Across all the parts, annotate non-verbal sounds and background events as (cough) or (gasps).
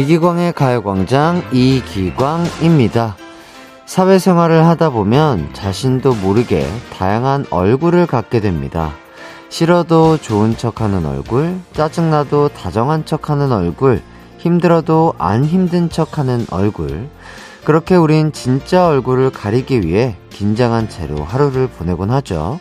이기광의 가요광장 이기광입니다. 사회생활을 하다 보면 자신도 모르게 다양한 얼굴을 갖게 됩니다. 싫어도 좋은 척 하는 얼굴, 짜증나도 다정한 척 하는 얼굴, 힘들어도 안 힘든 척 하는 얼굴. 그렇게 우린 진짜 얼굴을 가리기 위해 긴장한 채로 하루를 보내곤 하죠.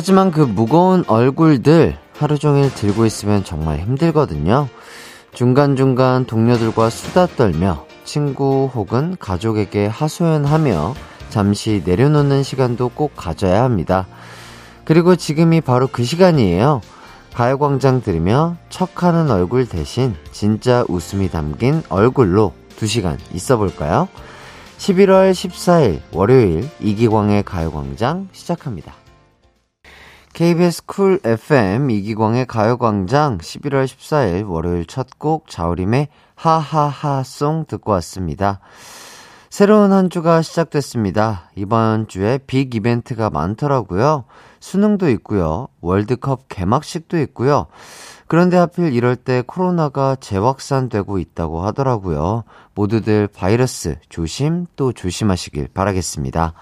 하지만 그 무거운 얼굴들 하루 종일 들고 있으면 정말 힘들거든요. 중간중간 동료들과 수다 떨며 친구 혹은 가족에게 하소연하며 잠시 내려놓는 시간도 꼭 가져야 합니다. 그리고 지금이 바로 그 시간이에요. 가요광장 들으며 척하는 얼굴 대신 진짜 웃음이 담긴 얼굴로 2시간 있어 볼까요? 11월 14일 월요일 이기광의 가요광장 시작합니다. KBS 쿨 FM 이기광의 가요광장 11월 14일 월요일 첫 곡 자우림의 하하하송 듣고 왔습니다. 새로운 한 주가 시작됐습니다. 이번 주에 빅 이벤트가 많더라고요. 수능도 있고요. 월드컵 개막식도 있고요. 그런데 하필 이럴 때 코로나가 재확산되고 있다고 하더라고요. 모두들 바이러스 조심 또 조심하시길 바라겠습니다.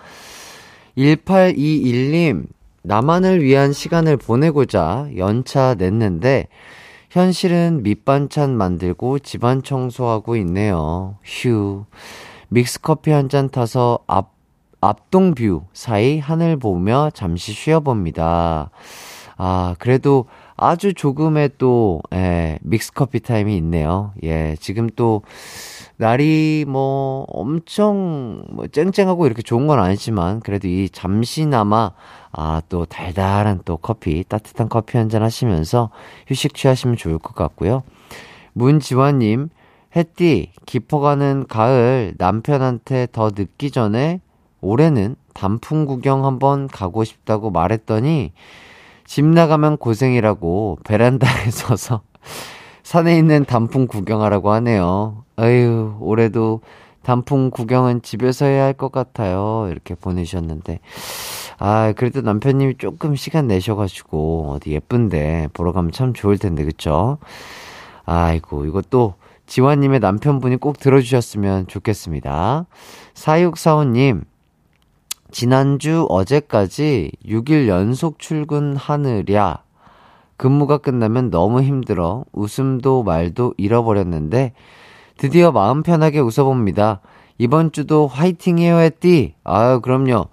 1821님, 나만을 위한 시간을 보내고자 연차 냈는데 현실은 밑반찬 만들고 집안 청소하고 있네요. 휴. 믹스커피 한 잔 타서 앞, 앞동 뷰 사이 하늘 보며 잠시 쉬어봅니다. 아, 그래도 아주 조금의 또, 예, 믹스커피 타임이 있네요. 예, 지금 또, 날이 뭐 엄청 뭐 쨍쨍하고 이렇게 좋은 건 아니지만 그래도 이 잠시나마 아 또 달달한 또 커피 따뜻한 커피 한 잔 하시면서 휴식 취하시면 좋을 것 같고요. 문지환님 햇띠 깊어가는 가을 남편한테 더 늦기 전에 올해는 단풍 구경 한번 가고 싶다고 말했더니 집 나가면 고생이라고 베란다에 (laughs) 서서 산에 있는 단풍 구경하라고 하네요. 아유, 올해도 단풍 구경은 집에서 해야 할 것 같아요. 이렇게 보내주셨는데. 아, 그래도 남편님이 조금 시간 내셔가지고, 어디 예쁜데, 보러 가면 참 좋을 텐데, 그쵸? 아이고, 이것도 지환님의 남편분이 꼭 들어주셨으면 좋겠습니다. 4645님, 지난주 어제까지 6일 연속 출근하느랴, 근무가 끝나면 너무 힘들어 웃음도 말도 잃어버렸는데 드디어 마음 편하게 웃어봅니다. 이번 주도 화이팅 해요, 했디. 아유, 그럼요.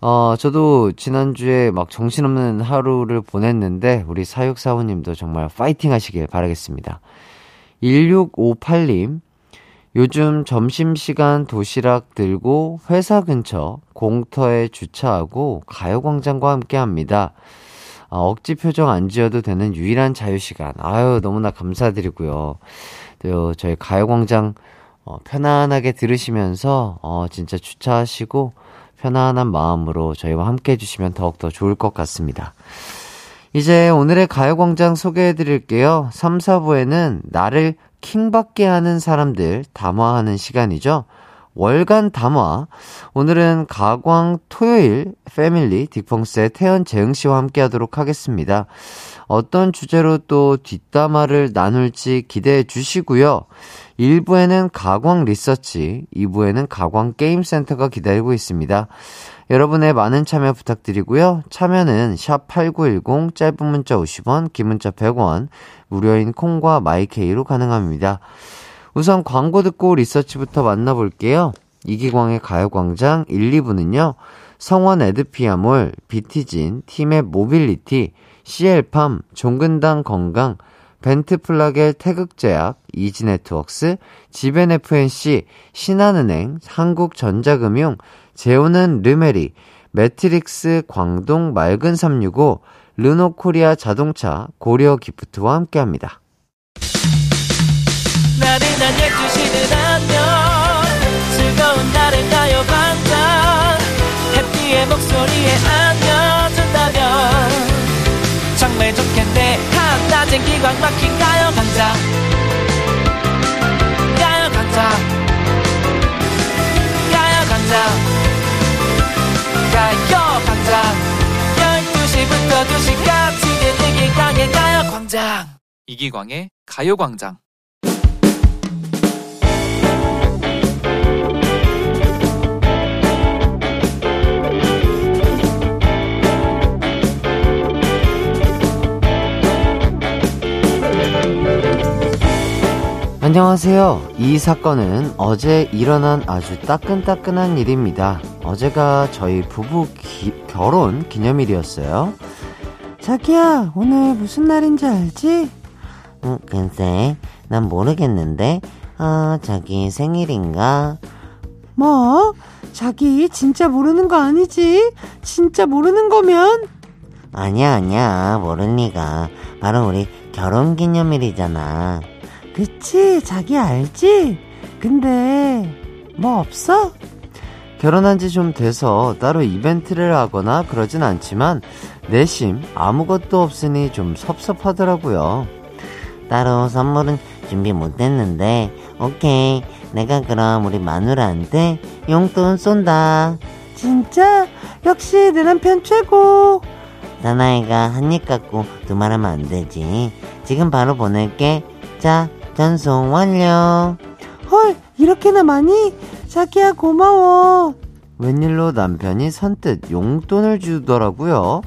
어, 저도 지난주에 막 정신없는 하루를 보냈는데, 우리 사육사원님도 정말 파이팅 하시길 바라겠습니다. 1658님, 요즘 점심시간 도시락 들고 회사 근처 공터에 주차하고 가요광장과 함께 합니다. 아, 억지 표정 안 지어도 되는 유일한 자유시간. 아유, 너무나 감사드리고요. 또 저희 가요광장 어, 편안하게 들으시면서 어, 진짜 주차하시고 편안한 마음으로 저희와 함께 해주시면 더욱더 좋을 것 같습니다. 이제 오늘의 가요광장 소개해 드릴게요. 3, 4부에는 나를 킹받게 하는 사람들 담화하는 시간이죠. 월간 담화. 오늘은 가광 토요일 패밀리 딕펑스의 태현 재흥 씨와 함께 하도록 하겠습니다. 어떤 주제로 또 뒷담화를 나눌지 기대해 주시고요. 1부에는 가광 리서치, 2부에는 가광 게임센터가 기다리고 있습니다. 여러분의 많은 참여 부탁드리고요. 참여는 샵 8910, 짧은 문자 50원, 긴 문자 100원, 무료인 콩과 마이케이로 가능합니다. 우선 광고 듣고 리서치부터 만나볼게요. 이기광의 가요광장 1, 2부는요. 성원 에드피아몰, 비티진, 팀의 모빌리티, CL팜, 종근당 건강, 벤트플라겔 태극제약, 이지네트웍스, 지벤FNC, 신한은행, 한국전자금융, 재우는 르메리, 매트릭스 광동 맑은 365, 르노코리아 자동차, 고려 기프트와 함께합니다. 12시는 안녕 가요 반짝 모든 기광 막힌 가요광장 가요광장 가요광장 가요광장 12시부터 2시까지 되는 기광의 가요 광장. 이기광의 가요 광장 안녕하세요. 이 사건은 어제 일어난 아주 따끈따끈한 일입니다. 어제가 저희 부부 기, 결혼 기념일이었어요. 자기야, 오늘 무슨 날인지 알지? 응, 글쎄, 난 모르겠는데. 아, 자기 생일인가? 뭐? 자기 진짜 모르는 거 아니지? 진짜 모르는 거면? 아니야, 아니야. 모른 리가. 바로 우리 결혼 기념일이잖아. 그치, 자기 알지? 근데, 뭐 없어? 결혼한 지 좀 돼서 따로 이벤트를 하거나 그러진 않지만 내심 아무것도 없으니 좀 섭섭하더라고요. 따로 선물은 준비 못 했는데, 오케이. 내가 그럼 우리 마누라한테 용돈 쏜다. 진짜? 역시 내 남편 최고! 사나이가 한 입 갖고 두말 하면 안 되지. 지금 바로 보낼게. 자, 전송 완료. 헐, 이렇게나 많이? 자기야, 고마워. 웬일로 남편이 선뜻 용돈을 주더라고요.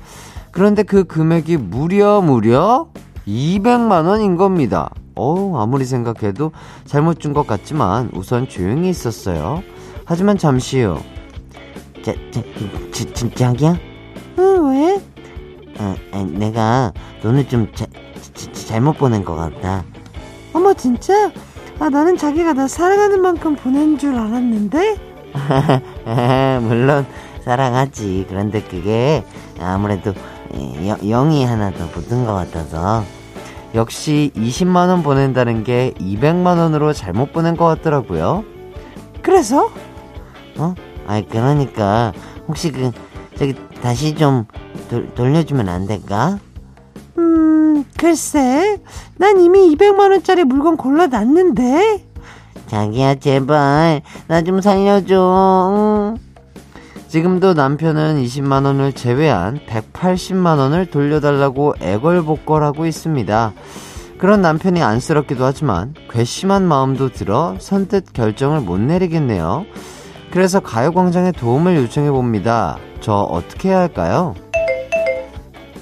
그런데 그 금액이 무려 무려 200만 원인 겁니다. 어우, 아무리 생각해도 잘못 준 것 같지만 우선 조용히 있었어요. 하지만 잠시 후. 자, 자, 자, 자, 자기야? 응, 왜? 어, 아니, 내가 돈을 좀 자, 자, 잘못 보낸 것 같다. 어머, 진짜? 아, 나는 자기가 나 사랑하는 만큼 보낸 줄 알았는데? (laughs) 물론 사랑하지. 그런데 그게 아무래도 여, 영이 하나 더 붙은 것 같아서. 역시 20만 원 보낸다는 게 200만 원으로 잘못 보낸 것 같더라고요. 그래서? 어? 아이, 그러니까, 혹시 그, 저기, 다시 좀 돌, 돌려주면 안 될까? 음, 글쎄. 난 이미 200만원짜리 물건 골라놨는데? 자기야, 제발, 나 좀 살려줘. 응. 지금도 남편은 20만원을 제외한 180만원을 돌려달라고 애걸복걸하고 있습니다. 그런 남편이 안쓰럽기도 하지만 괘씸한 마음도 들어 선뜻 결정을 못 내리겠네요. 그래서 가요광장에 도움을 요청해 봅니다. 저 어떻게 해야 할까요?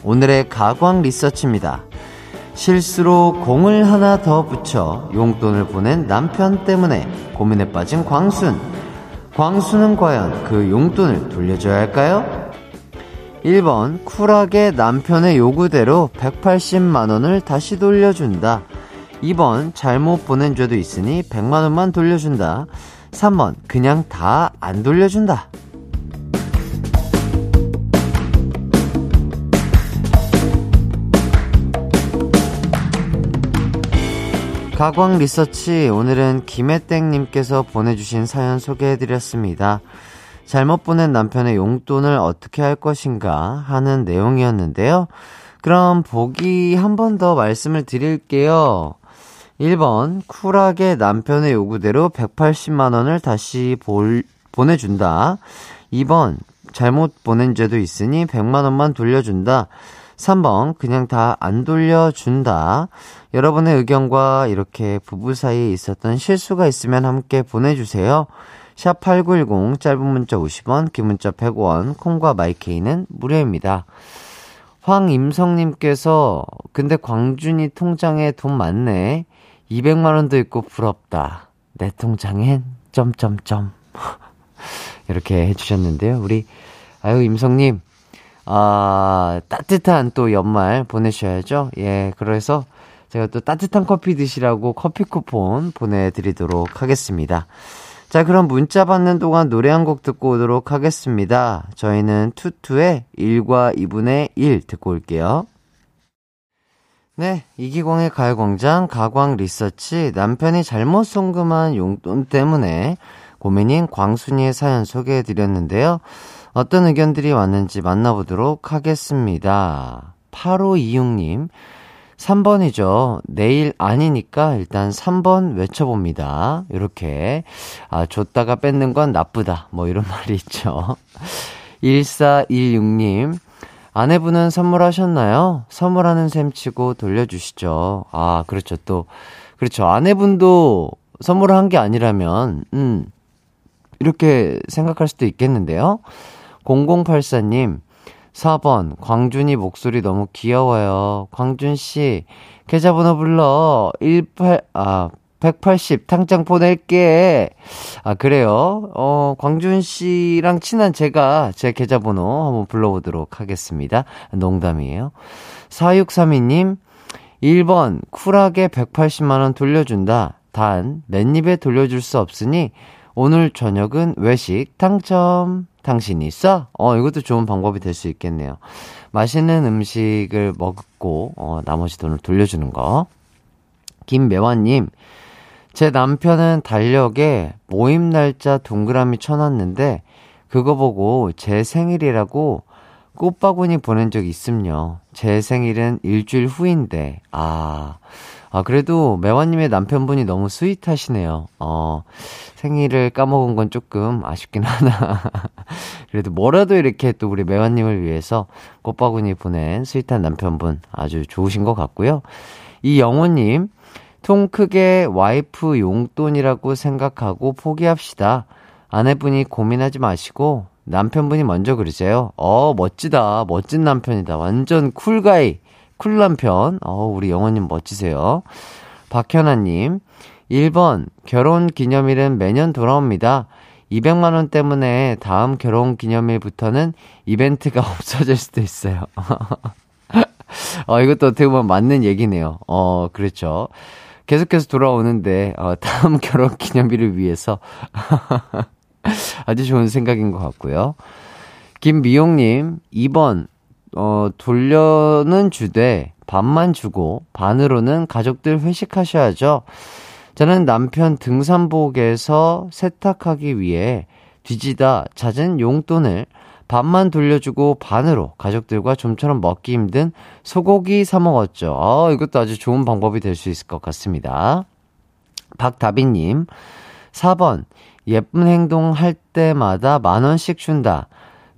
오늘의 가광 리서치입니다. 실수로 공을 하나 더 붙여 용돈을 보낸 남편 때문에 고민에 빠진 광순. 광수는 과연 그 용돈을 돌려줘야 할까요? 1번, 쿨하게 남편의 요구대로 180만원을 다시 돌려준다. 2번, 잘못 보낸 죄도 있으니 100만원만 돌려준다. 3번, 그냥 다 안 돌려준다. 가광 리서치 오늘은 김혜땡님께서 보내주신 사연 소개해드렸습니다. 잘못 보낸 남편의 용돈을 어떻게 할 것인가 하는 내용이었는데요. 그럼 보기 한 번 더 말씀을 드릴게요. 1번 쿨하게 남편의 요구대로 180만 원을 다시 볼, 보내준다. 2번 잘못 보낸 죄도 있으니 100만 원만 돌려준다. 3번 그냥 다 안 돌려준다. 여러분의 의견과 이렇게 부부 사이에 있었던 실수가 있으면 함께 보내주세요. 샵 8910 짧은 문자 50원, 긴 문자 100원, 콩과 마이케이는 무료입니다. 황임성님께서 근데 광준이 통장에 돈 많네. 200만 원도 있고 부럽다. 내 통장엔 점점점 (laughs) 이렇게 해주셨는데요. 우리 아유 임성님 아 따뜻한 또 연말 보내셔야죠. 예 그래서 제가 또 따뜻한 커피 드시라고 커피 쿠폰 보내드리도록 하겠습니다. 자, 그럼 문자 받는 동안 노래 한 곡 듣고 오도록 하겠습니다. 저희는 투투의 1과 2분의 1 듣고 올게요. 네, 이기광의 가요광장 가광 리서치 남편이 잘못 송금한 용돈 때문에 고민인 광순이의 사연 소개해드렸는데요. 어떤 의견들이 왔는지 만나보도록 하겠습니다. 8526님, 3번이죠. 내일 아니니까 일단 3번 외쳐봅니다. 이렇게. 아, 줬다가 뺏는 건 나쁘다. 뭐 이런 (laughs) 말이 있죠. 1416님. 아내분은 선물하셨나요? 선물하는 셈 치고 돌려주시죠. 아, 그렇죠. 또, 그렇죠. 아내분도 선물을 한 게 아니라면, 음, 이렇게 생각할 수도 있겠는데요. 0084님, 4번, 광준이 목소리 너무 귀여워요. 광준씨, 계좌번호 불러. 18, 아, 180 탕장 보낼게. 아, 그래요? 어, 광준씨랑 친한 제가 제 계좌번호 한번 불러보도록 하겠습니다. 농담이에요. 4632님, 1번, 쿨하게 180만원 돌려준다. 단, 맨입에 돌려줄 수 없으니, 오늘 저녁은 외식 당첨. 당신이 있어? 어, 이것도 좋은 방법이 될 수 있겠네요. 맛있는 음식을 먹고, 어, 나머지 돈을 돌려주는 거. 김매화님, 제 남편은 달력에 모임 날짜 동그라미 쳐놨는데, 그거 보고 제 생일이라고 꽃바구니 보낸 적 있음요. 제 생일은 일주일 후인데, 아, 아, 그래도 매화님의 남편분이 너무 sweet하시네요. 어, 생일을 까먹은 건 조금 아쉽긴 하나. (laughs) 그래도 뭐라도 이렇게 또 우리 매화님을 위해서 꽃바구니 보낸 sweet한 남편분 아주 좋으신 것 같고요. 이 영호님, 통 크게 와이프 용돈이라고 생각하고 포기합시다. 아내분이 고민하지 마시고 남편분이 먼저 그러세요. 어, 멋지다. 멋진 남편이다. 완전 쿨가이. 쿨 남편. 어, 우리 영호님 멋지세요. 박현아님. 1번, 결혼 기념일은 매년 돌아옵니다. 200만원 때문에 다음 결혼 기념일부터는 이벤트가 (laughs) 없어질 수도 있어요. (laughs) 어, 이것도 어떻게 보면 맞는 얘기네요. 어, 그렇죠. 계속해서 돌아오는데, 어, 다음 (laughs) 결혼 기념일을 위해서 아주 좋은 생각인 것 같고요. 김미용님, 2번, 어, 돌려는 주되 반만 주고 반으로는 가족들 회식하셔야죠. 저는 남편 등산복에서 세탁하기 위해 뒤지다 찾은 용돈을 반만 돌려주고 반으로 가족들과 좀처럼 먹기 힘든 소고기 사 먹었죠. 아, 이것도 아주 좋은 방법이 될 수 있을 것 같습니다. 박다비님, 4번, 예쁜 행동 할 때마다 만 원씩 준다.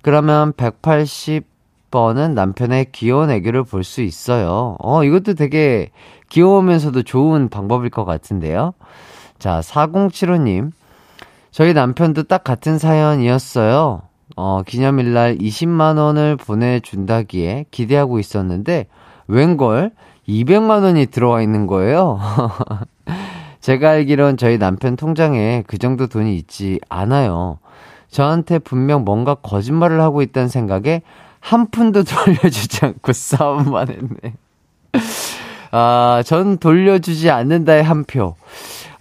그러면 180 번은 남편의 귀여운 애교를 볼 수 있어요. 어, 이것도 되게 귀여우면서도 좋은 방법일 것 같은데요. 자, 4075님. 저희 남편도 딱 같은 사연이었어요. 어, 기념일날 20만원을 보내준다기에 기대하고 있었는데, 웬걸 200만원이 들어와 있는 거예요. (laughs) 제가 알기론 저희 남편 통장에 그 정도 돈이 있지 않아요. 저한테 분명 뭔가 거짓말을 하고 있다는 생각에 한 푼도 (laughs) 돌려주지 않고 싸움만 했네. 아, 전 돌려주지 않는다의 한 표.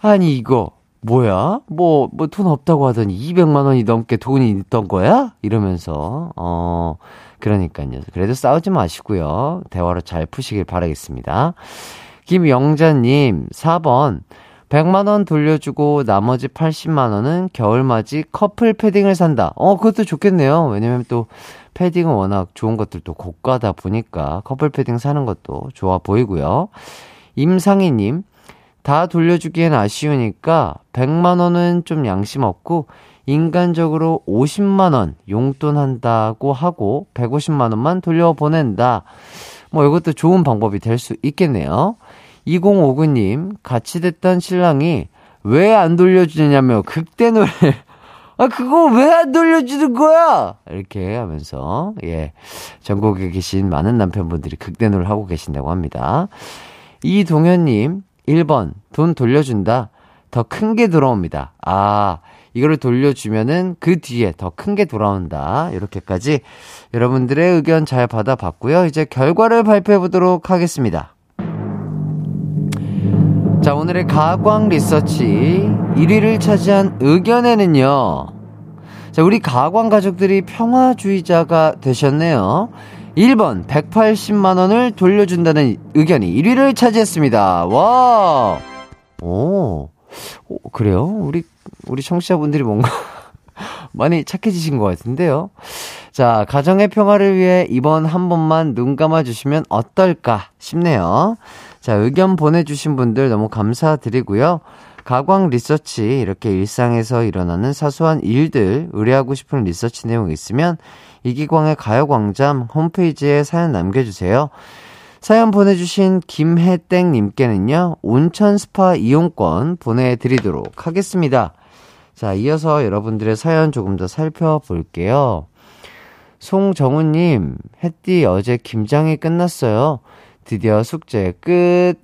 아니, 이거, 뭐야? 뭐, 뭐 돈 없다고 하더니 200만원이 넘게 돈이 있던 거야? 이러면서, 어, 그러니까요. 그래도 싸우지 마시고요. 대화로 잘 푸시길 바라겠습니다. 김영자님, 4번. 100만원 돌려주고 나머지 80만원은 겨울맞이 커플 패딩을 산다. 어, 그것도 좋겠네요. 왜냐면 또 패딩은 워낙 좋은 것들도 고가다 보니까 커플 패딩 사는 것도 좋아 보이고요. 임상희님, 다 돌려주기엔 아쉬우니까 100만원은 좀 양심 없고 인간적으로 50만원 용돈 한다고 하고 150만원만 돌려보낸다. 뭐 이것도 좋은 방법이 될 수 있겠네요. 2059님, 같이 됐던 신랑이 왜 안 돌려주냐며 극대 노래. 아, 그거 왜 안 돌려주는 거야? 이렇게 하면서, 예. 전국에 계신 많은 남편분들이 극대노를 하고 계신다고 합니다. 이동현님, 1번, 돈 돌려준다. 더 큰 게 돌아옵니다. 아, 이거를 돌려주면은 그 뒤에 더 큰 게 돌아온다. 이렇게까지 여러분들의 의견 잘 받아봤고요. 이제 결과를 발표해 보도록 하겠습니다. 자, 오늘의 가광 리서치 1위를 차지한 의견에는요. 자, 우리 가광 가족들이 평화주의자가 되셨네요. 1번 180만 원을 돌려준다는 의견이 1위를 차지했습니다. 와! 오, 오 그래요? 우리, 우리 청취자분들이 뭔가 (laughs) 많이 착해지신 것 같은데요. 자, 가정의 평화를 위해 이번 한 번만 눈 감아 주시면 어떨까 싶네요. 자, 의견 보내주신 분들 너무 감사드리고요. 가광 리서치, 이렇게 일상에서 일어나는 사소한 일들, 의뢰하고 싶은 리서치 내용 있으면 이기광의 가요광장 홈페이지에 사연 남겨주세요. 사연 보내주신 김혜땡님께는요, 온천 스파 이용권 보내드리도록 하겠습니다. 자, 이어서 여러분들의 사연 조금 더 살펴볼게요. 송정우님, 햇띠 어제 김장이 끝났어요. 드디어 숙제 끝.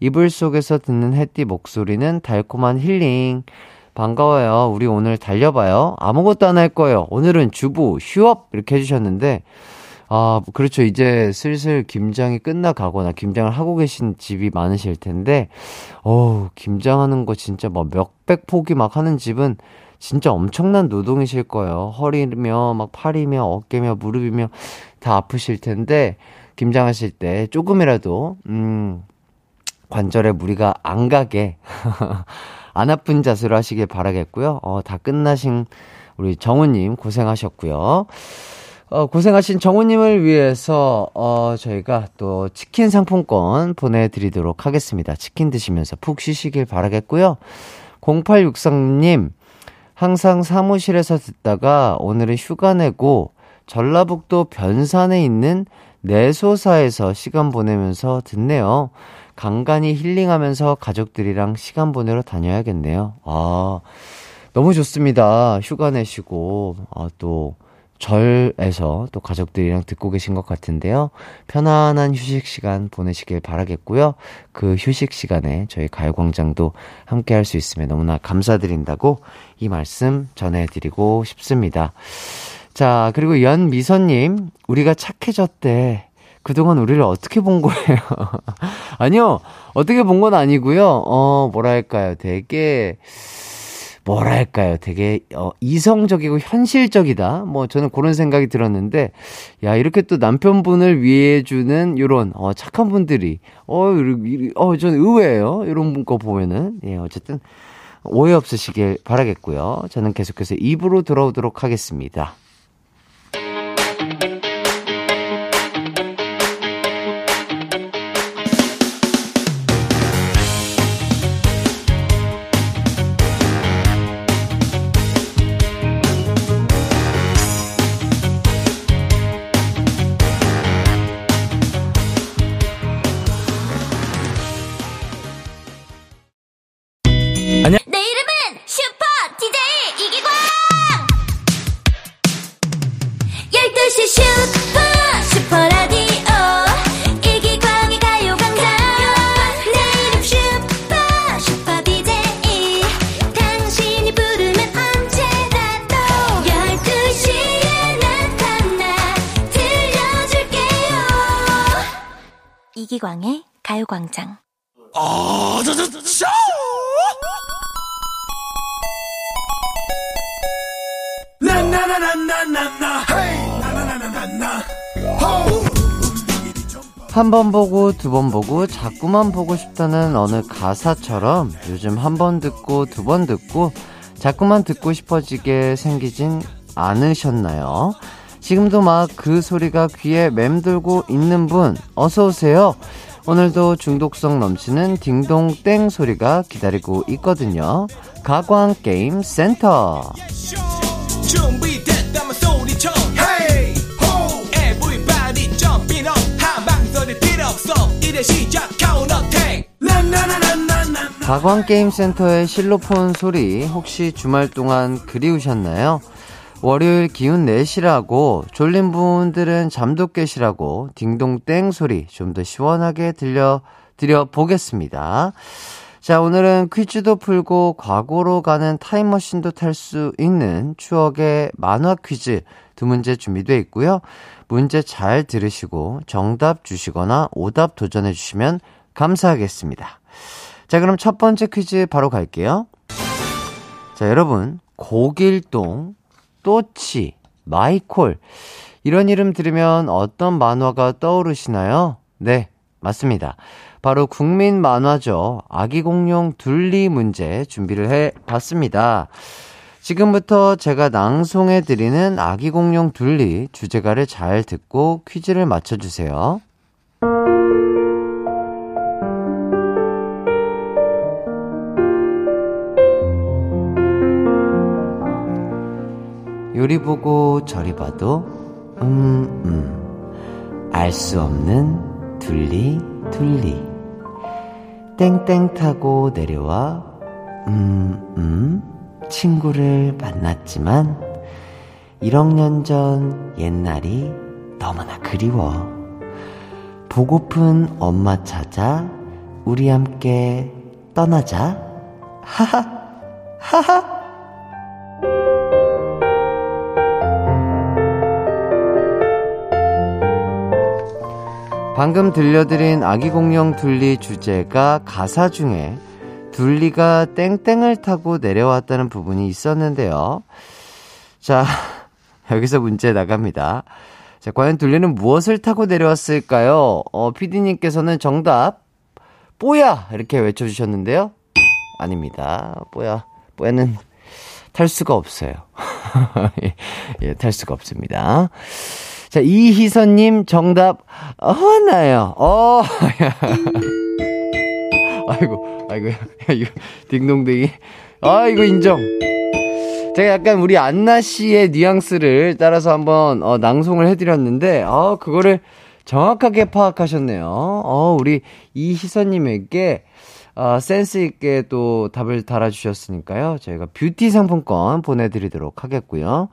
이불 속에서 듣는 햇띠 목소리는 달콤한 힐링. 반가워요. 우리 오늘 달려봐요. 아무것도 안 할 거예요. 오늘은 주부, 휴업! 이렇게 해주셨는데, 아, 그렇죠. 이제 슬슬 김장이 끝나가거나 김장을 하고 계신 집이 많으실 텐데, 어우, 김장하는 거 진짜 막 몇백 포기 막 하는 집은 진짜 엄청난 노동이실 거예요. 허리며, 막 팔이며, 어깨며, 무릎이며 다 아프실 텐데, 김장하실 때 조금이라도, 음, 관절에 무리가 안 가게, (laughs) 안 아픈 자세로 하시길 바라겠고요. 어, 다 끝나신 우리 정우님 고생하셨고요. 어, 고생하신 정우님을 위해서, 어, 저희가 또 치킨 상품권 보내드리도록 하겠습니다. 치킨 드시면서 푹 쉬시길 바라겠고요. 0863님, 항상 사무실에서 듣다가 오늘은 휴가 내고 전라북도 변산에 있는 내소사에서 시간 보내면서 듣네요. 간간히 힐링하면서 가족들이랑 시간 보내러 다녀야겠네요. 아, 너무 좋습니다. 휴가 내시고, 아, 또, 절에서 또 가족들이랑 듣고 계신 것 같은데요. 편안한 휴식 시간 보내시길 바라겠고요. 그 휴식 시간에 저희 가요광장도 함께 할 수 있으면 너무나 감사드린다고 이 말씀 전해드리고 싶습니다. 자, 그리고 연미선님, 우리가 착해졌대. 그동안 우리를 어떻게 본 거예요? (laughs) 아니요, 어떻게 본 건 아니고요. 어, 뭐랄까요. 되게, 뭐랄까요. 되게, 어, 이성적이고 현실적이다. 뭐, 저는 그런 생각이 들었는데, 야, 이렇게 또 남편분을 위해주는 요런, 어, 착한 분들이, 어, 어, 저는 의외예요. 이런 거 보면은. 예, 어쨌든, 오해 없으시길 바라겠고요. 저는 계속해서 입으로 들어오도록 하겠습니다. 한 번 보고 두 번 보고 자꾸만 보고 싶다는 어느 가사처럼 요즘 한 번 듣고 두 번 듣고 자꾸만 듣고 싶어지게 생기진 않으셨나요? 지금도 막 그 소리가 귀에 맴돌고 있는 분 어서 오세요. 오늘도 중독성 넘치는 딩동땡 소리가 기다리고 있거든요. 가광 게임 센터. 이제 시작 카운터택 가광 게임 센터의 실로폰 소리 혹시 주말 동안 그리우셨나요? 월요일 기운 내시라고 졸린 분들은 잠도 깨시라고 딩동땡 소리 좀 더 시원하게 들려 드려 보겠습니다. 자, 오늘은 퀴즈도 풀고 과거로 가는 타임머신도 탈 수 있는 추억의 만화 퀴즈 두 문제 준비되어 있고요. 문제 잘 들으시고 정답 주시거나 오답 도전해 주시면 감사하겠습니다. 자, 그럼 첫 번째 퀴즈 바로 갈게요. 자, 여러분, 고길동, 또치, 마이콜. 이런 이름 들으면 어떤 만화가 떠오르시나요? 네, 맞습니다. 바로 국민 만화죠. 아기 공룡 둘리 문제 준비를 해 봤습니다. 지금부터 제가 낭송해드리는 아기 공룡 둘리 주제가를 잘 듣고 퀴즈를 맞춰주세요. 요리 보고 저리 봐도 음, 음. 알 수 없는 둘리, 둘리. 땡땡 타고 내려와, 음, 음. 친구를 만났지만, 1억 년 전 옛날이 너무나 그리워. 보고픈 엄마 찾아, 우리 함께 떠나자. 하하, 하하. 방금 들려드린 아기 공룡 둘리 주제가 가사 중에 둘리가 땡땡을 타고 내려왔다는 부분이 있었는데요. 자, (laughs) 여기서 문제 나갑니다. 자, 과연 둘리는 무엇을 타고 내려왔을까요? 어, 피디님께서는 정답, 뽀야! 이렇게 외쳐주셨는데요. 아닙니다. 뽀야. 뽀야는 탈 수가 없어요. (laughs) 예, 예, 탈 수가 없습니다. 자, 이희선님 정답, 어, 나요. 어, (laughs) 아이고, 아이고, 야, 이거, 딩동댕이. 아, 이거 인정. 제가 약간 우리 안나 씨의 뉘앙스를 따라서 한번, 어, 낭송을 해드렸는데, 어, 그거를 정확하게 파악하셨네요. 어, 우리 이희선님에게, 어, 센스 있게 또 답을 달아주셨으니까요. 저희가 뷰티 상품권 보내드리도록 하겠고요.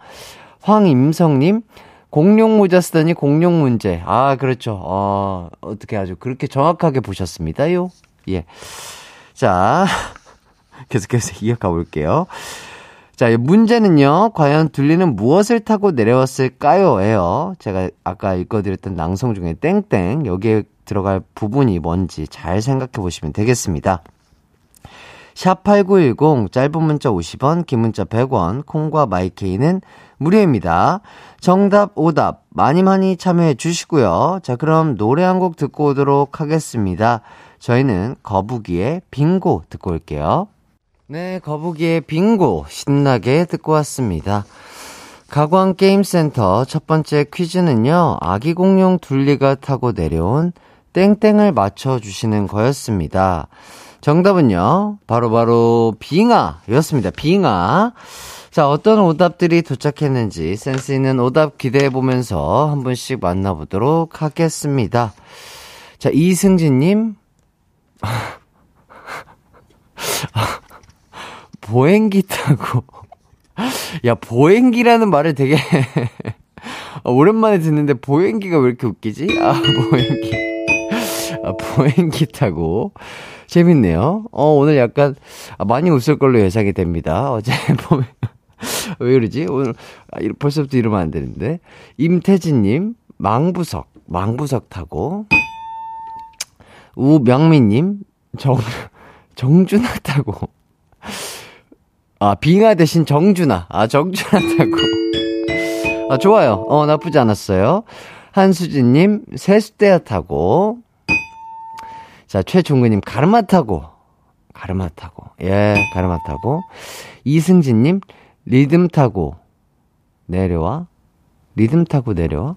황임성님, 공룡 모자 쓰더니 공룡 문제. 아, 그렇죠. 어, 어떻게 아주 그렇게 정확하게 보셨습니다요. 예. 자, (laughs) 계속해서 이어가 볼게요. 자, 문제는요, 과연 둘리는 무엇을 타고 내려왔을까요? 예요. 제가 아까 읽어드렸던 낭송 중에 땡땡, 여기에 들어갈 부분이 뭔지 잘 생각해 보시면 되겠습니다. 샵8910 짧은 문자 50원, 긴 문자 100원, 콩과 마이케이는 무료입니다. 정답, 오답 많이 많이 참여해 주시고요. 자, 그럼 노래 한 곡 듣고 오도록 하겠습니다. 저희는 거북이의 빙고 듣고 올게요. 네, 거북이의 빙고 신나게 듣고 왔습니다. 가광게임센터 첫 번째 퀴즈는요, 아기 공룡 둘리가 타고 내려온 땡땡을 맞춰주시는 거였습니다. 정답은요, 바로바로 바로 빙하였습니다. 빙하. 자, 어떤 오답들이 도착했는지 센스 있는 오답 기대해 보면서 한 분씩 만나보도록 하겠습니다. 자, 이승진님. 보행기 타고. (laughs) 야, 보행기라는 말을 되게 (laughs) 오랜만에 듣는데 보행기가 왜 이렇게 웃기지? 아, (laughs) 보행기. 아, 보행기 타고. 재밌네요. 어, 오늘 약간 아, 많이 웃을 걸로 예상이 됩니다. 어제 보면. 왜 그러지? 오늘, 아, 벌써부터 이러면 안 되는데. 임태진님, 망부석, 망부석 타고. 우명민님, 정, 정준하 타고. 아, 빙하 대신 정준하. 아, 정준하 타고. (laughs) 아, 좋아요. 어, 나쁘지 않았어요. 한수진님, 세수대야 타고. 자, 최종근님, 가르마 타고. 가르마 타고. 예, 가르마 타고. 이승진님, 리듬 타고 내려와? 리듬 타고 내려와?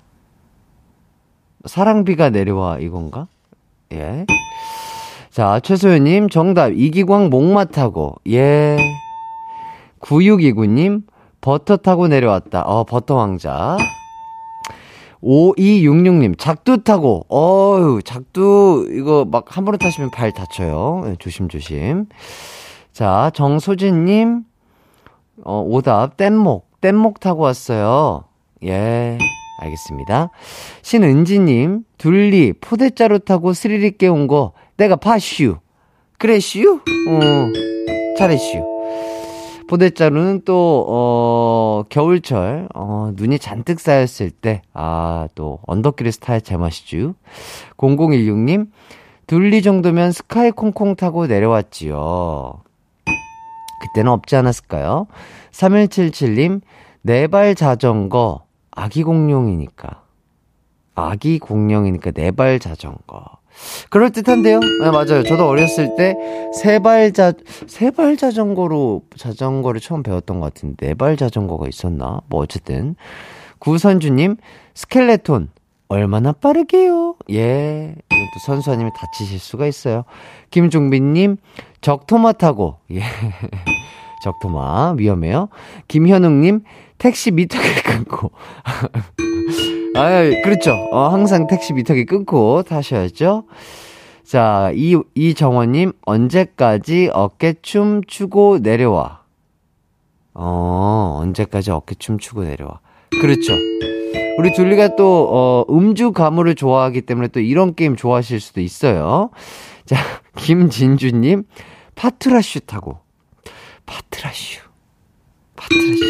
사랑비가 내려와, 이건가? 예. 자, 최소연님, 정답. 이기광 목마 타고. 예. 9629님, 버터 타고 내려왔다. 어, 버터 왕자. 5266님, 작두 타고, 어유 작두, 이거 막한 번에 타시면 발 다쳐요. 네, 조심조심. 자, 정소진님, 어, 오답, 뗏목, 뗏목 타고 왔어요. 예, 알겠습니다. 신은지님, 둘리, 포대자루 타고 스릴 있게 온 거, 내가 파슈. 그래, 슈? 어, 잘해, 슈. 포대자루는 또, 어, 겨울철, 어, 눈이 잔뜩 쌓였을 때, 아, 또, 언덕길의 스타일 제맛이죠. 0016님, 둘리 정도면 스카이 콩콩 타고 내려왔지요. 그때는 없지 않았을까요? 3177님, 네 발 자전거, 아기 공룡이니까. 아기 공룡이니까 네 발 자전거. 그럴 듯한데요? 네, 맞아요. 저도 어렸을 때 세발 자, 세발 자전거로 자전거를 처음 배웠던 것 같은데, 네발 자전거가 있었나? 뭐, 어쨌든. 구선주님, 스켈레톤. 얼마나 빠르게요? 예. 또 선수아님이 다치실 수가 있어요. 김종빈님, 적토마 타고. 예. (laughs) 적토마. 위험해요. 김현웅님, 택시 미터기 (laughs) 끊고. 아, 그렇죠. 어, 항상 택시 미터기 끊고 타셔야죠. 자, 이, 이정원님, 언제까지 어깨춤 추고 내려와? 어, 언제까지 어깨춤 추고 내려와? 그렇죠. 우리 둘리가 또, 어, 음주가무를 좋아하기 때문에 또 이런 게임 좋아하실 수도 있어요. 자, (laughs) 김진주님, 파트라슈 타고. 파트라슈. 파트라슈.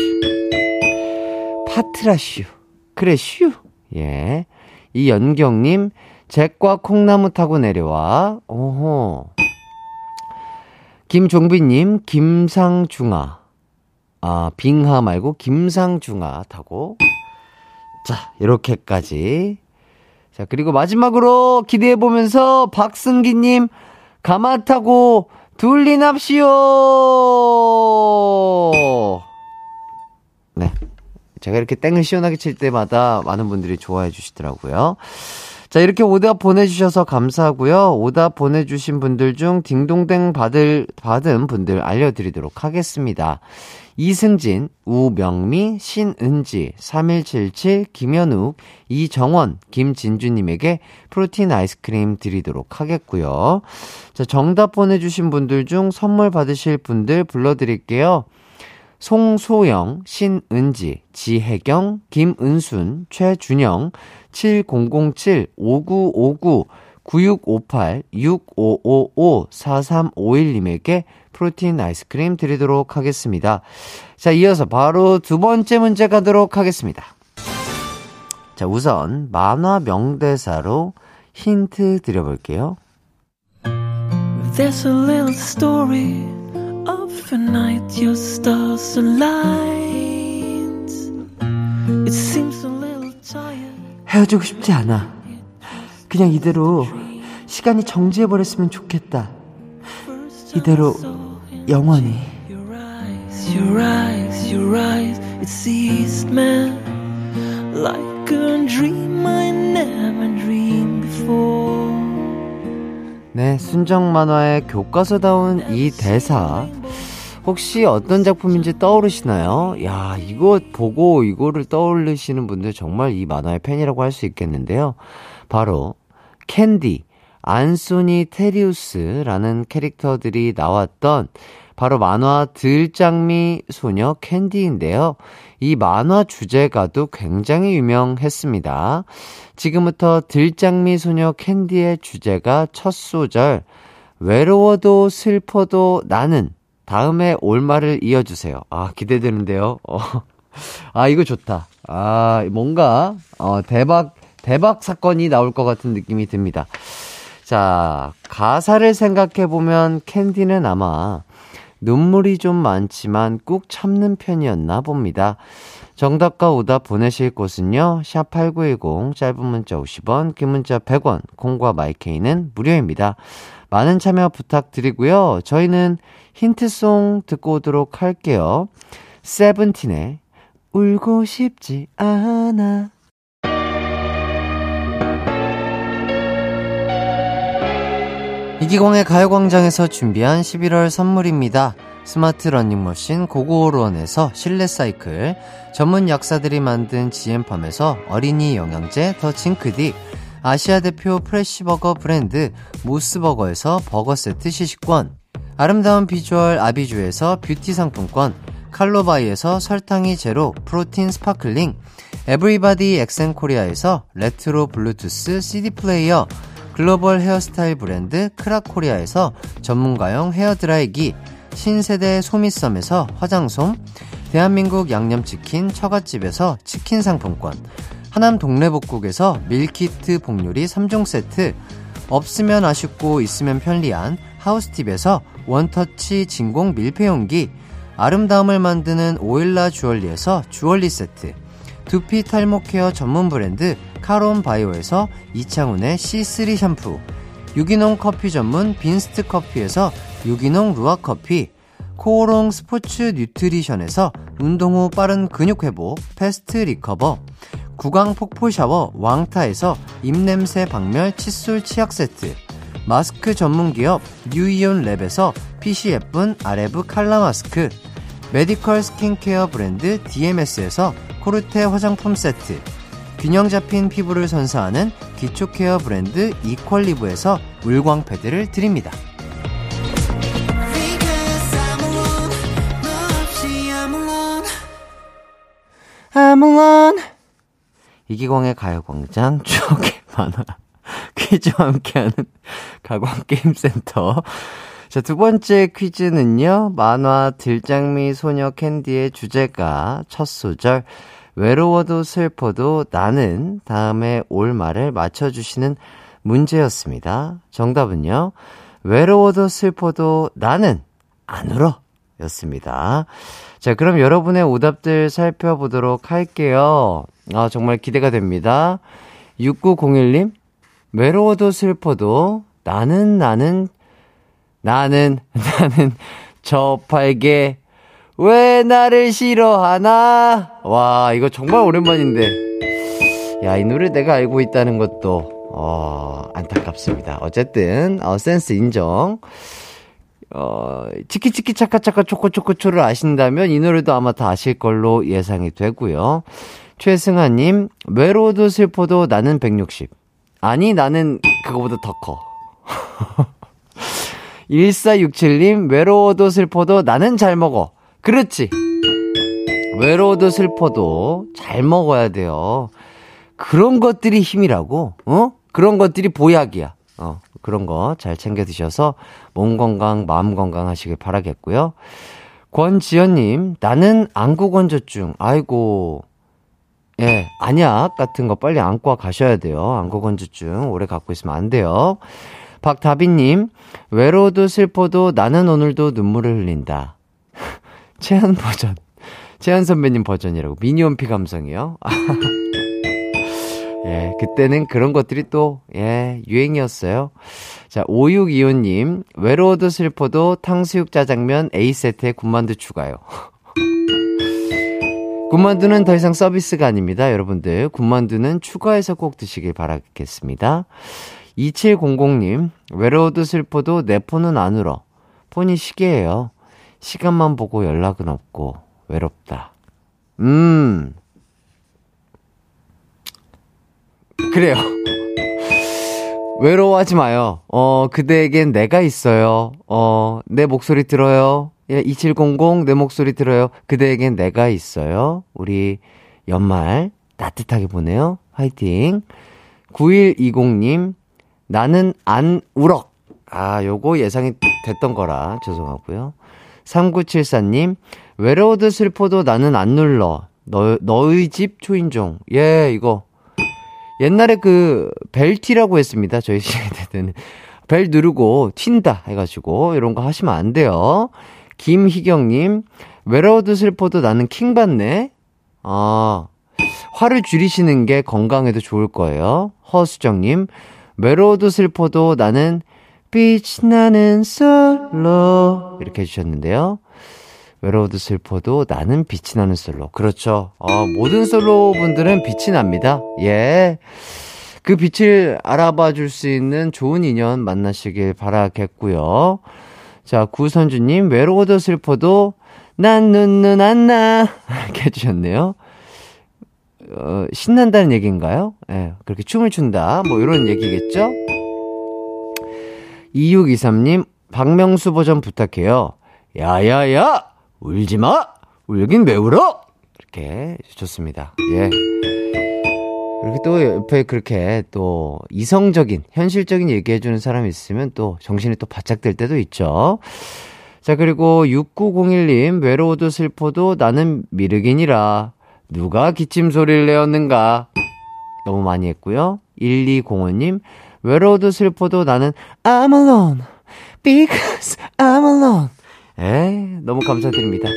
파트라슈. 그래, 슈. 예. 이연경님, 잭과 콩나무 타고 내려와. 오호. 김종빈님, 김상중아. 아, 빙하 말고 김상중아 타고. 자, 이렇게까지. 자, 그리고 마지막으로 기대해보면서 박승기님, 가마 타고 둘리납시오! 네. 제가 이렇게 땡을 시원하게 칠 때마다 많은 분들이 좋아해 주시더라고요. 자, 이렇게 오답 보내주셔서 감사하고요. 오답 보내주신 분들 중 딩동댕 받을, 받은 분들 알려드리도록 하겠습니다. 이승진, 우명미, 신은지, 3177, 김현욱, 이정원, 김진주님에게 프로틴 아이스크림 드리도록 하겠고요. 자, 정답 보내주신 분들 중 선물 받으실 분들 불러드릴게요. 송소영, 신은지, 지혜경, 김은순, 최준영, 7007, 5959, 9658, 6555, 4351님에게 프로틴 아이스크림 드리도록 하겠습니다. 자, 이어서 바로 두 번째 문제 가도록 하겠습니다. 자, 우선 만화 명대사로 힌트 드려볼게요. There's a little story a night your stars aligned. It seems a little tired. 헤어지고 싶지 않아. 그냥 이대로 시간이 정지해버렸으면 좋겠다. 이대로 영원히. Your eyes, your eyes. It seized me like a dream I never dreamed before. 네, 순정 만화의 교과서다운 이 대사. 혹시 어떤 작품인지 떠오르시나요? 야, 이거 보고 이거를 떠올리시는 분들 정말 이 만화의 팬이라고 할 수 있겠는데요. 바로 캔디, 안소니 테리우스라는 캐릭터들이 나왔던 바로 만화 들장미 소녀 캔디인데요. 이 만화 주제가도 굉장히 유명했습니다. 지금부터 들장미 소녀 캔디의 주제가 첫 소절 외로워도 슬퍼도 나는 다음에 올 말을 이어주세요. 아 기대되는데요. 어. 아 이거 좋다. 아 뭔가 어, 대박 대박 사건이 나올 것 같은 느낌이 듭니다. 자 가사를 생각해 보면 캔디는 아마 눈물이 좀 많지만 꾹 참는 편이었나 봅니다. 정답과 오답 보내실 곳은요. 샵8910 짧은 문자 50원, 긴 문자 100원, 콩과 마이케이는 무료입니다. 많은 참여 부탁드리고요. 저희는 힌트송 듣고 오도록 할게요. 세븐틴의 울고 싶지 않아. 이기광의 가요광장에서 준비한 11월 선물입니다. 스마트 러닝머신 고고오론에서 실내 사이클, 전문 약사들이 만든 지엠팜에서 어린이 영양제 더 징크디, 아시아 대표 프레시버거 브랜드 모스버거에서 버거 세트 시식권, 아름다운 비주얼 아비주에서 뷰티 상품권, 칼로바이에서 설탕이 제로 프로틴 sparkling, 에브리바디 엑센코리아에서 레트로 블루투스 CD 플레이어, 글로벌 헤어스타일 브랜드 크라코리아에서 전문가용 헤어드라이기, 신세대 소미썸에서 화장솜, 대한민국 양념치킨 처갓집에서 치킨 상품권, 하남 동래복국에서 밀키트 복요리 3종 세트, 없으면 아쉽고 있으면 편리한 하우스팁에서 원터치 진공 밀폐용기, 아름다움을 만드는 오일라 주얼리에서 주얼리 세트, 두피 탈모 케어 전문 브랜드 카론 바이오에서 이창훈의 C3 샴푸, 유기농 커피 전문 빈스트 커피에서 유기농 루아 커피, 코오롱 스포츠 뉴트리션에서 운동 후 빠른 근육 회복, 패스트 리커버, 구강 폭포 샤워 왕타에서 입냄새 박멸 칫솔 치약 세트, 마스크 전문 기업 뉴이온 랩에서 핏이 예쁜 아레브 칼라 마스크, medical 스킨케어 브랜드 DMS에서 코르테 화장품 세트, 균형 잡힌 피부를 선사하는 기초 케어 브랜드 이퀄리브에서 물광 패드를 드립니다. I'm alone. 이기광의 가요광장 추억의 만화 (laughs) 퀴즈와 함께하는 가광게임센터. 자, 두 번째 퀴즈는요, 만화 들장미 소녀 캔디의 주제가 첫 소절, 외로워도 슬퍼도 나는 다음에 올 말을 맞춰주시는 문제였습니다. 정답은요, 외로워도 슬퍼도 나는 안 울어. 였습니다. 자, 그럼 여러분의 오답들 살펴보도록 할게요. 아, 정말 기대가 됩니다. 6901님, 외로워도 슬퍼도 나는, 나는, 나는, (laughs) 나는 저 팔게 왜 나를 싫어하나? 와, 이거 정말 오랜만인데. 야, 이 노래 내가 알고 있다는 것도, 어, 안타깝습니다. 어쨌든, 어, 센스 인정. 어, 치키치키 차카차카 초코초코초를 아신다면 이 노래도 아마 다 아실 걸로 예상이 되고요. 최승아님, 외로워도 슬퍼도 나는 160. 아니, 나는 그거보다 더 커. (laughs) 1467님, 외로워도 슬퍼도 나는 잘 먹어. 그렇지. 외로워도 슬퍼도 잘 먹어야 돼요. 그런 것들이 힘이라고, 어? 그런 것들이 보약이야. 어, 그런 거 잘 챙겨 드셔서 몸 건강, 마음 건강 하시길 바라겠고요. 권지연님, 나는 안구건조증. 아이고, 예, 안약 같은 거 빨리 안고 가셔야 돼요. 안구 건조증 오래 갖고 있으면 안 돼요. 박다비님, 외로워도 슬퍼도 나는 오늘도 눈물을 흘린다. (laughs) 채연 버전. 채연 선배님 버전이라고. 미니홈피 감성이요. (laughs) 예, 그때는 그런 것들이 또, 예, 유행이었어요. 자, 5625님, 외로워도 슬퍼도 탕수육 짜장면 A세트에 군만두 추가요. (laughs) 군만두는 더 이상 서비스가 아닙니다. 여러분들, 군만두는 추가해서 꼭 드시길 바라겠습니다. 2700님, 외로워도 슬퍼도 내 폰은 안 울어. 폰이 시계예요. 시간만 보고 연락은 없고, 외롭다. 음, 그래요. (laughs) 외로워하지 마요. 어, 그대에겐 내가 있어요. 어, 내 목소리 들어요. 예, 2700, 내 목소리 들어요. 그대에겐 내가 있어요. 우리 연말 따뜻하게 보내요. 화이팅. 9120님, 나는 안 울어. 아, 요거 예상이 됐던 거라 죄송하고요. 3974님, 외로워도 슬퍼도 나는 안 눌러. 너, 너의 집 초인종. 예, 이거 옛날에 그 벨티라고 했습니다. 저희 시대 때는. 벨 누르고 튄다 해가지고 이런 거 하시면 안 돼요. 김희경님, 외로워도 슬퍼도 나는 킹 받네? 아, 화를 줄이시는 게 건강에도 좋을 거예요. 허수정님, 외로워도 슬퍼도 나는 빛나는 솔로. 이렇게 해주셨는데요. 외로워도 슬퍼도 나는 빛이 나는 솔로. 그렇죠. 어, 모든 솔로 분들은 빛이 납니다. 예. 그 빛을 알아봐 줄 수 있는 좋은 인연 만나시길 바라겠고요. 자, 구선주님, 외로워도 슬퍼도 난 눈눈 안 나. 이렇게 해주셨네요. 어, 신난다는 얘기인가요? 예, 네, 그렇게 춤을 춘다. 뭐, 이런 얘기겠죠? 2623님, 박명수 버전 부탁해요. 야야야! 울지 마! 울긴 왜 울어? 이렇게 좋습니다. 예. 그렇게 또 옆에 그렇게 또 이성적인, 현실적인 얘기해주는 사람이 있으면 또 정신이 또 바짝 될 때도 있죠. 자, 그리고 6901님, 외로워도 슬퍼도 나는 미륵인이라 누가 기침 소리를 내었는가? 너무 많이 했고요. 1205님, 외로워도 슬퍼도 나는 I'm alone because I'm alone. 에 너무 감사드립니다.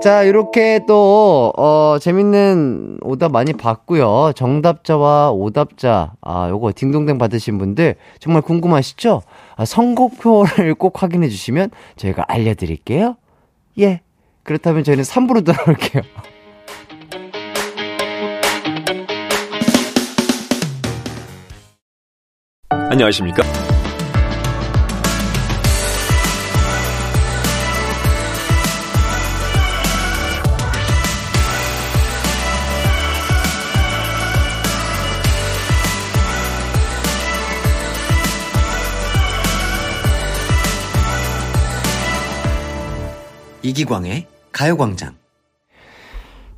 자, 이렇게 또, 어, 재밌는 오답 많이 봤고요. 정답자와 오답자, 아, 요거 딩동댕 받으신 분들 정말 궁금하시죠? 아, 선곡표를 (laughs) 꼭 확인해 주시면 저희가 알려드릴게요. 예. 그렇다면 저희는 3부로 돌아올게요. 안녕하십니까? 이기광의 가요광장.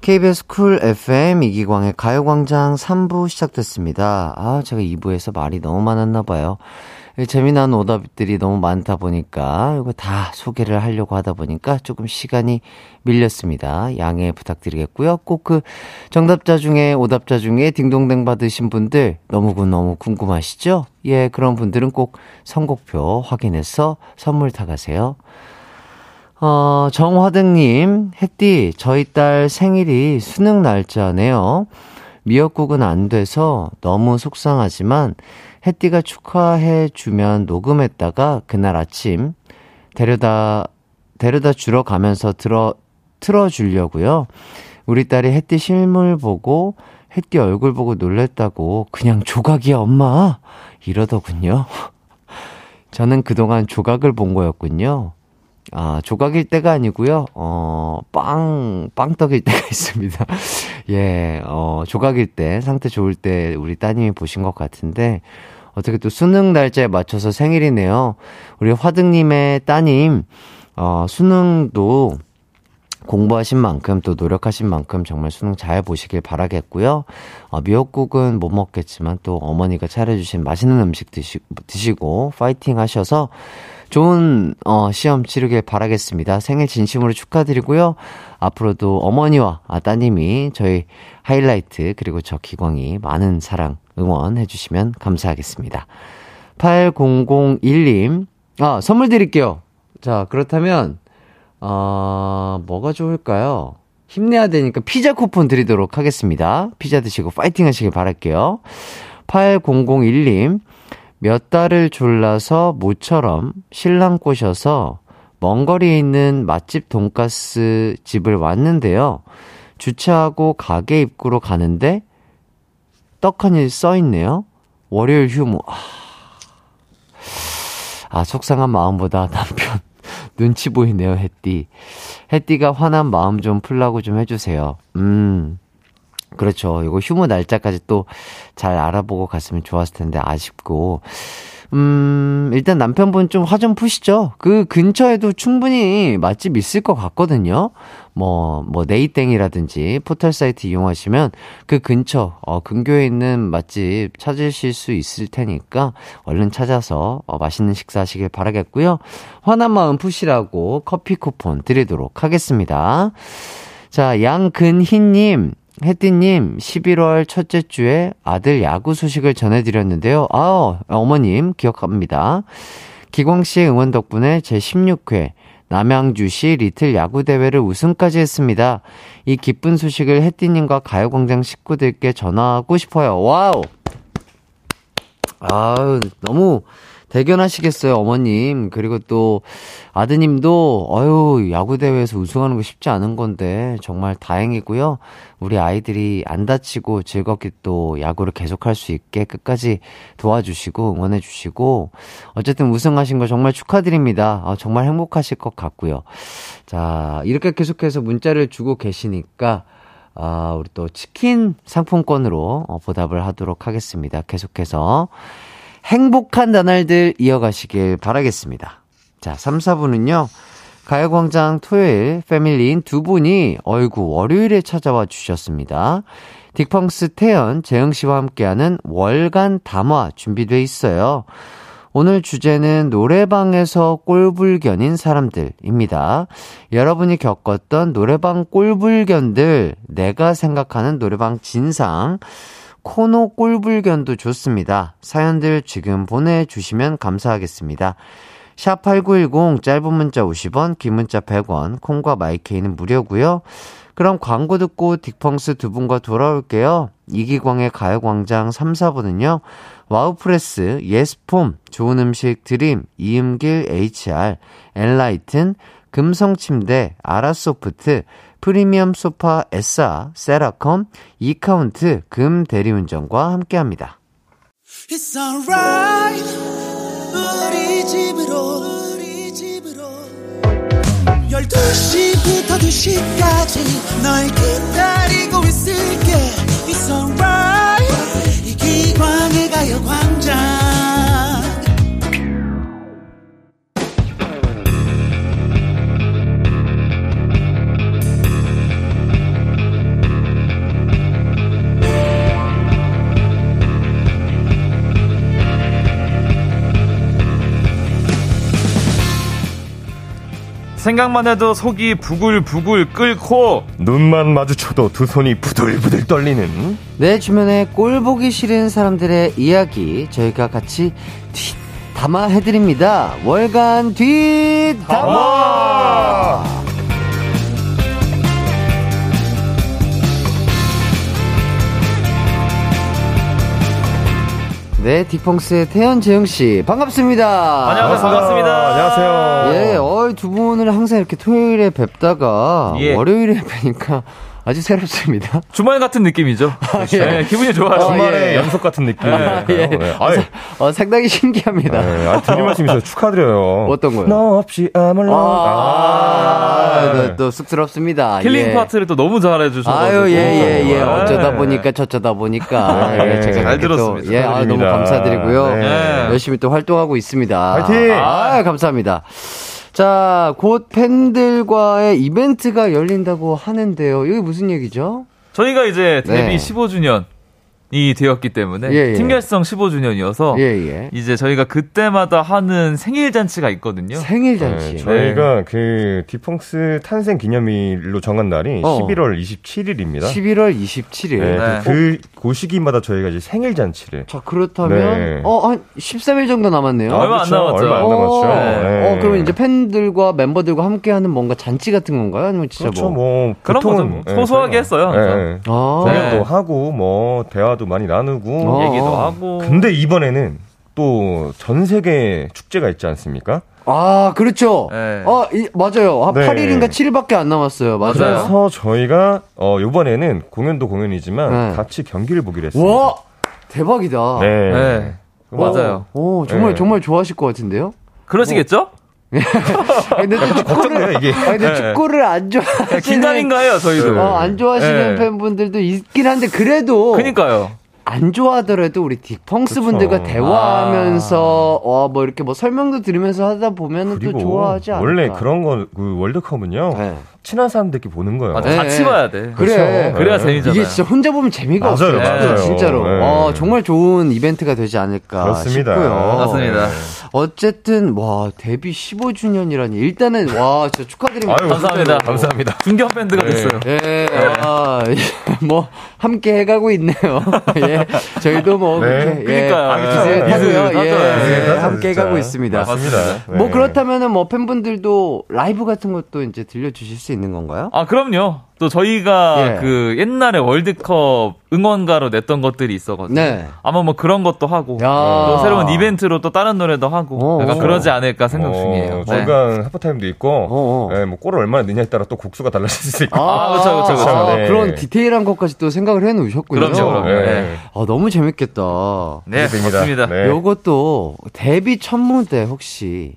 KBS 쿨 FM 이기광의 가요광장 3부 시작됐습니다. 아, 제가 2부에서 말이 너무 많았나봐요. 재미난 오답들이 너무 많다 보니까 이거 다 소개를 하려고 하다 보니까 조금 시간이 밀렸습니다. 양해 부탁드리겠고요. 꼭 그 정답자 중에 오답자 중에 딩동댕 받으신 분들 너무 너무 궁금하시죠? 예, 그런 분들은 꼭 선곡표 확인해서 선물 타가세요. 어, 정화등님, 햇띠, 저희 딸 생일이 수능 날짜네요. 미역국은 안 돼서 너무 속상하지만 햇띠가 축하해 주면 녹음했다가 그날 아침 데려다, 데려다 주러 가면서 들어, 틀어 주려고요. 우리 딸이 햇띠 실물 보고 햇띠 얼굴 보고 놀랬다고 그냥 조각이야, 엄마! 이러더군요. (laughs) 저는 그동안 조각을 본 거였군요. 아, 조각일 때가 아니고요. 어, 빵, 빵떡일 (laughs) 때가 있습니다. (laughs) 예, 어, 조각일 때, 상태 좋을 때 우리 따님이 보신 것 같은데, 어떻게 또 수능 날짜에 맞춰서 생일이네요. 우리 화등님의 따님, 어, 수능도 공부하신 만큼 또 노력하신 만큼 정말 수능 잘 보시길 바라겠고요. 어, 미역국은 못 먹겠지만 또 어머니가 차려주신 맛있는 음식 드시, 드시고 파이팅 하셔서 좋은 어, 시험 치르길 바라겠습니다. 생일 진심으로 축하드리고요. 앞으로도 어머니와 아, 따님이 저희 하이라이트 그리고 저 기광이 많은 사랑 응원해 주시면 감사하겠습니다. 8001님 아 선물 드릴게요. 자 그렇다면 어, 뭐가 좋을까요? 힘내야 되니까 피자 쿠폰 드리도록 하겠습니다. 피자 드시고 파이팅 하시길 바랄게요. 8001님, 몇 달을 졸라서 모처럼 신랑 꼬셔서 먼 거리에 있는 맛집 돈가스 집을 왔는데요. 주차하고 가게 입구로 가는데 떡하니 써 있네요. 월요일 휴무. 아, 아 속상한 마음보다 남편 (laughs) 눈치 보이네요, 햇띠. 햇띠가 화난 마음 좀 풀라고 좀 해주세요. 음. 그렇죠. 이거 휴무 날짜까지 또 잘 알아보고 갔으면 좋았을 텐데 아쉽고. 음, 일단 남편분 좀 화 좀 푸시죠. 그 근처에도 충분히 맛집 있을 것 같거든요. 뭐, 뭐, 네이땡이라든지 포털 사이트 이용하시면 그 근처, 어, 근교에 있는 맛집 찾으실 수 있을 테니까 얼른 찾아서 어, 맛있는 식사 하시길 바라겠고요. 화난 마음 푸시라고 커피 쿠폰 드리도록 하겠습니다. 자, 양근희님, 혜띠님, 11월 첫째 주에 아들 야구 소식을 전해드렸는데요. 아, 어머님, 기억합니다. 기광 씨의 응원 덕분에 제 16회 남양주시 리틀 야구대회를 우승까지 했습니다. 이 기쁜 소식을 혜띠님과 가요광장 식구들께 전하고 싶어요. 와우! 아유, 너무 대견하시겠어요, 어머님. 그리고 또 아드님도 어유 야구 대회에서 우승하는 거 쉽지 않은 건데 정말 다행이고요. 우리 아이들이 안 다치고 즐겁게 또 야구를 계속할 수 있게 끝까지 도와주시고 응원해 주시고 어쨌든 우승하신 거 정말 축하드립니다. 어, 정말 행복하실 것 같고요. 자, 이렇게 계속해서 문자를 주고 계시니까 아, 우리 또 치킨 상품권으로 어, 보답을 하도록 하겠습니다. 계속해서 행복한 나날들 이어가시길 바라겠습니다. 자, 3, 4분은요. 가요광장 토요일 패밀리인 두 분이 어이구 월요일에 찾아와 주셨습니다. 딕펑스 태연, 재영 씨와 함께하는 월간 담화 준비돼 있어요. 오늘 주제는 노래방에서 꼴불견인 사람들입니다. 여러분이 겪었던 노래방 꼴불견들, 내가 생각하는 노래방 진상, 코노 꼴불견도 좋습니다. 사연들 지금 보내주시면 감사하겠습니다. 샵8910 짧은 문자 50원, 긴 문자 100원, 콩과 마이케이는 무료고요. 그럼 광고 듣고 딕펑스 두 분과 돌아올게요. 이기광의 가요광장 3, 4부는요. 와우프레스, 예스폼, 좋은 음식 드림, 이음길 HR, 엔라이튼, 금성침대, 아라소프트, 프리미엄 소파 에싸, 세라컴, 이카운트, 금 대리운전과 함께 합니다. It's alright 생각만 해도 속이 부글부글 끓고 눈만 마주쳐도 두 손이 부들부들 떨리는 내 주변에 꼴 보기 싫은 사람들의 이야기 저희가 같이 뒷 담아 해드립니다. 월간 뒷 담아. 네, 디펑스의 태연 재영 씨 반갑습니다. 안녕하세요 반갑습니다 안녕하세요. 예, 어, 두 분을 항상 이렇게 토요일에 뵙다가 예. 월요일에 뵈니까 아주 새롭습니다. (laughs) 주말 같은 느낌이죠 예. 네, 기분이 좋아요 주말의 예. 연속 같은 느낌이에요. 예. 네. 아이, 어, 상당히 신기합니다. 네. 아, 드릴 말씀 있어서 축하드려요. 어떤 거요? 너 없이 alone. 아, 또, 또 쑥스럽습니다. killing 예. 파트를 또 너무 잘해주셔서 아유, 예, 예, 예. 네. 어쩌다 보니까 저쩌다 보니까. 네. 예, 제가 잘 이렇게 또, 들었습니다. 예, 아, 너무. 감사드리고요. 네. 열심히 또 활동하고 있습니다. 화이팅! 아, 감사합니다. 자, 곧 팬들과의 이벤트가 열린다고 하는데요. 이게 무슨 얘기죠? 저희가 이제 데뷔 네. 15주년 이 되었기 때문에 예, 예. 팀 결성 15주년이어서 예, 예. 이제 저희가 그때마다 하는 생일 잔치가 있거든요. 생일 네, 잔치. 저희가 그 디펑스 탄생 기념일로 정한 날이 어. 11월 27일입니다. 11월 27일. 네, 네. 그, 그 시기마다 저희가 이제 생일 잔치를 자, 그렇다면, 네. 어, 한 13일 정도 남았네요. 얼마 안 남았죠. 얼마 안 남았죠. 어, 네. 어, 그러면 이제 팬들과 멤버들과 함께하는 뭔가 잔치 같은 건가요? 아니면 진짜 그렇죠. 뭐? 뭐 그런 보통은, 거죠. 소소하게 했어요, 항상. 네. 아, 공연도 네. 하고 뭐 대화 도 많이 나누고 어. 얘기도 하고. 근데 이번에는 또 전 세계 축제가 있지 않습니까? 아, 그렇죠. 네. 어, 이, 맞아요. 한 네. 8일인가 7일밖에 안 남았어요. 맞아요. 그래서 저희가 어 이번에는 공연도 공연이지만 네. 같이 경기를 보기로 했습니다. 와! 대박이다. 네. 네. 오, 맞아요. 오, 정말, 네. 정말 좋아하실 것 같은데요? 그러시겠죠? 아, 근데 또 축구를, 걱정돼요, 이게. 아, 근데 네. 축구를 안 좋아하시는. 긴장인가 해요, 저희도. 어, 안 좋아하시는 네. 팬분들도 있긴 한데, 그래도. 그니까요. 안 좋아하더라도 우리 그쵸. 분들과 대화하면서 어뭐 이렇게 뭐 설명도 들으면서 하다 보면은 또 좋아하지 않을까. 원래 그런 거 그 월드컵은요 네. 친한 사람들끼리 보는 거예요. 맞아, 네. 같이 봐야 돼. 그래. 그렇죠. 그래야 네. 재미잖아요. 이게 진짜 혼자 보면 재미가 맞아요, 없어요. 맞아요. 진짜로. 네. 어, 정말 좋은 이벤트가 되지 않을까 그렇습니다. 싶고요. 맞습니다. 네. 어쨌든 와 데뷔 15주년이라니 일단은 와 진짜 축하드립니다. 아유, 감사합니다. 감사합니다. 중견 밴드가 네. 됐어요. 예, 아, 뭐 함께 해 가고 있네요. (laughs) 예, 저희도 뭐 네. 그렇게 예, 그러니까요. 비슷하고요. 예, 비슷하죠, 함께 진짜. 해가고 있습니다. 맞습니다. 뭐 네. 그렇다면은 뭐 팬분들도 라이브 같은 것도 이제 들려 주실 수 있는 건가요? 아, 그럼요. 또 저희가 예. 그 옛날에 월드컵 응원가로 냈던 것들이 있어가지고. 네. 아마 뭐 그런 것도 하고. 야. 또 새로운 이벤트로 또 다른 노래도 하고. 어, 약간 어. 그러지 않을까 생각 어, 중이에요. 네. 저희가 하프타임도 있고. 네, 뭐 골을 얼마나 넣냐에 따라 또 국수가 달라질 수 있고. 아, 그쵸, 그쵸. 아, 네. 그런 디테일한 것까지 또 생각을 해 놓으셨군요. 그럼요, 그럼요. 네. 네. 아, 너무 재밌겠다. 네. 맞습니다. 네. 요것도 데뷔 첫 무대 혹시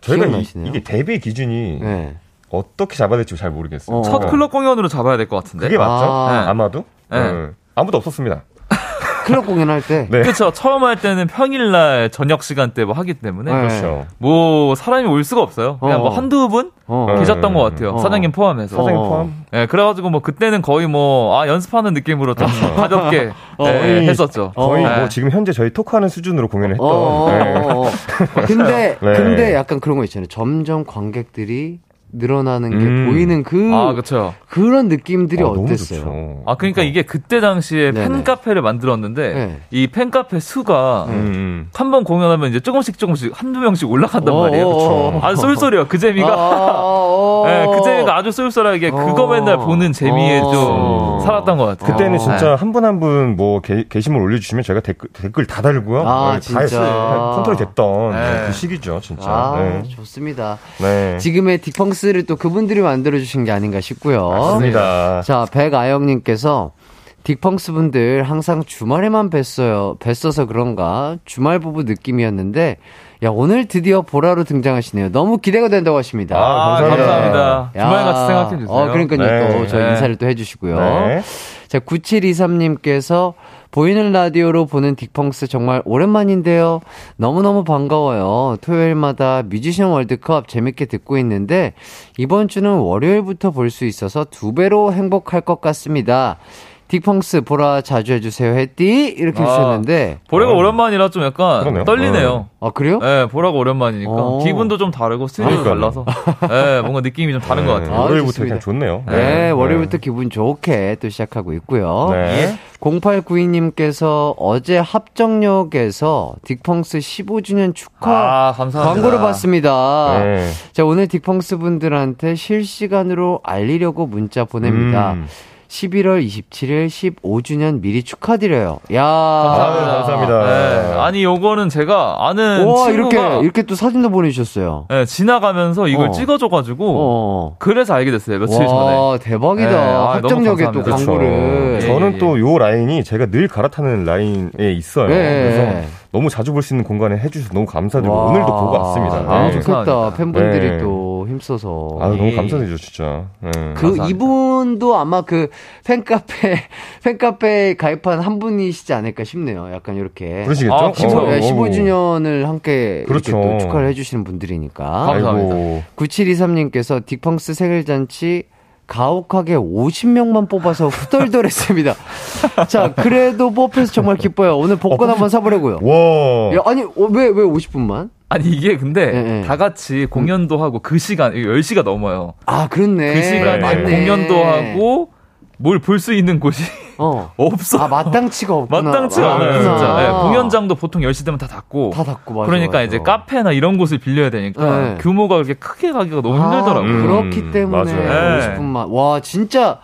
저희가 이, 기억나시나요? 게 데뷔 기준이 네. 어떻게 잡아야 될지 잘 모르겠어요. 어. 첫 클럽 공연으로 잡아야 될 것 같은데. 그게 맞죠? 아. 아마도? 네. 네. 아무도 없었습니다. (laughs) 클럽 공연할 때 네. 그렇죠. 처음 할 때는 평일날 저녁 시간대 뭐 하기 때문에 네. 그렇죠. 뭐 사람이 올 수가 없어요. 그냥 어. 뭐 한두 분 어. 네. 계셨던 것 같아요. 어. 사장님 포함해서. 사장님 어. 포함. 네, 그래가지고 뭐 그때는 거의 뭐, 아, 연습하는 느낌으로 좀 가볍게 (laughs) 어. 네, 거의- 했었죠. 거의 네. 뭐 지금 현재 저희 토크하는 수준으로 공연을 했던. 어, 어, 네. 어, 어. 근데 (laughs) 네. 근데 약간 그런 거 있잖아요. 점점 관객들이 늘어나는 게 음. 보이는 그 아, 그쵸. 그런 느낌들이 아, 어, 어땠어요? 좋죠. 아, 그러니까 이게 그때 당시에 네네. 팬카페를 만들었는데, 네. 이 팬카페 수가 음. 한번 공연하면 이제 조금씩 조금씩 한두 명씩 올라간단 어, 말이에요. 어, 어. 아주 쏠쏠해요. 그 재미가. 아, 네, 그 재미가 아주 쏠쏠하게 그거 어. 맨날 보는 재미에 어. 좀 살았던 것 같아요. 그때는 어. 진짜 한 분 한 분 뭐 게시물 올려주시면 저희가 댓글, 댓글 다 달고요. 아, 네, 진짜. 다 했어요. 컨트롤 됐던 네. 그 시기죠, 진짜. 아, 네. 좋습니다. 네. 지금의 딕펑스 를 또 그분들이 만들어주신 게 아닌가 싶고요. 맞습니다. 자, 백아영님께서 딕펑스 분들 항상 주말에만 뵀어요. 뵀어서 그런가 주말 부부 느낌이었는데 야 오늘 드디어 보라로 등장하시네요. 너무 기대가 된다고 하십니다. 아, 감사합니다. 감사합니다. 주말 같이 생각해 주세요. 어, 그러니까요. 네. 또저 네. 인사를 또 해주시고요. 네. 자, 9723님께서 보이는 라디오로 보는 딕펑스 정말 오랜만인데요. 너무너무 반가워요. 토요일마다 뮤지션 월드컵 재밌게 듣고 있는데 이번 주는 월요일부터 볼 수 있어서 두 배로 행복할 것 같습니다. 딕펑스 보라 자주 해주세요 했디 이렇게 아. 주셨는데 보라가 어. 오랜만이라 좀 약간 그러네요. 떨리네요. 아 그래요? 네, 보라가 오랜만이니까 어. 기분도 좀 다르고 그러니까요. 달라서 네, 뭔가 느낌이 좀 다른 것 네, 같아요. 아, 월요일부터. 그냥 좋네요. 네, 월요일부터 기분 좋게 또 시작하고 있고요. 네. 0892님께서 어제 합정역에서 딕펑스 15주년 축하 아, 감사합니다. 광고를 봤습니다. 네. 자, 오늘 딕펑스 분들한테 실시간으로 알리려고 문자 보냅니다. 음. 11월 27일 15주년 미리 축하드려요. 야 감사합니다. 아, 감사합니다. 네, 아니 요거는 제가 아는 와, 친구가 이렇게, 이렇게 또 사진도 보내주셨어요. 네, 지나가면서 이걸 어. 찍어줘가지고 어. 그래서 알게 됐어요 며칠 전에. 와, 대박이다. 네, 아, 합정역에 또 너무 감사합니다. 광고를. 예, 저는 예. 또요 라인이 제가 늘 갈아타는 라인에 있어요. 네. 그래서 너무 자주 볼 수 있는 공간에 해주셔서 너무 감사드리고 와. 오늘도 보고 왔습니다. 아, 네. 좋겠다. 팬분들이 힘써서. 아, 너무 예. 감사드리죠, 진짜. 네. 그 감사합니다. 이분도 아마 그 팬카페 (laughs) 팬카페에 가입한 한 분이시지 않을까 싶네요. 약간 이렇게 그러시겠죠? 아, 15, 어, 어. 15주년을 함께 그렇죠. 또 축하를 해주시는 분들이니까. 감사합니다. 아이고. 9723님께서 딕펑스 생일잔치 가혹하게 50명만 뽑아서 후덜덜했습니다. (laughs) 자, 그래도 뽑혀서 정말 기뻐요. 오늘 복권 한번 사보려고요. 와. 야, 아니, 왜, 왜 50분만? 아니 이게 근데 예, 예. 다 같이 공연도 하고 그 시간 10시가 넘어요. 아, 그렇네. 그 시간에 맞네. 공연도 하고 뭘 볼 수 있는 곳이 어. (laughs) 없어. 아, 마땅치가 없구나. 마땅치가 아, 않아요. 진짜. 예, 공연장도 보통 10시 되면 다 닫고. 다 닫고, 맞아. 그러니까 맞아. 이제 카페나 이런 곳을 빌려야 되니까 네. 규모가 그렇게 크게 가기가 너무 아, 힘들더라고요. 음. 그렇기 때문에 맞아요. 네. 50분만. 와, 진짜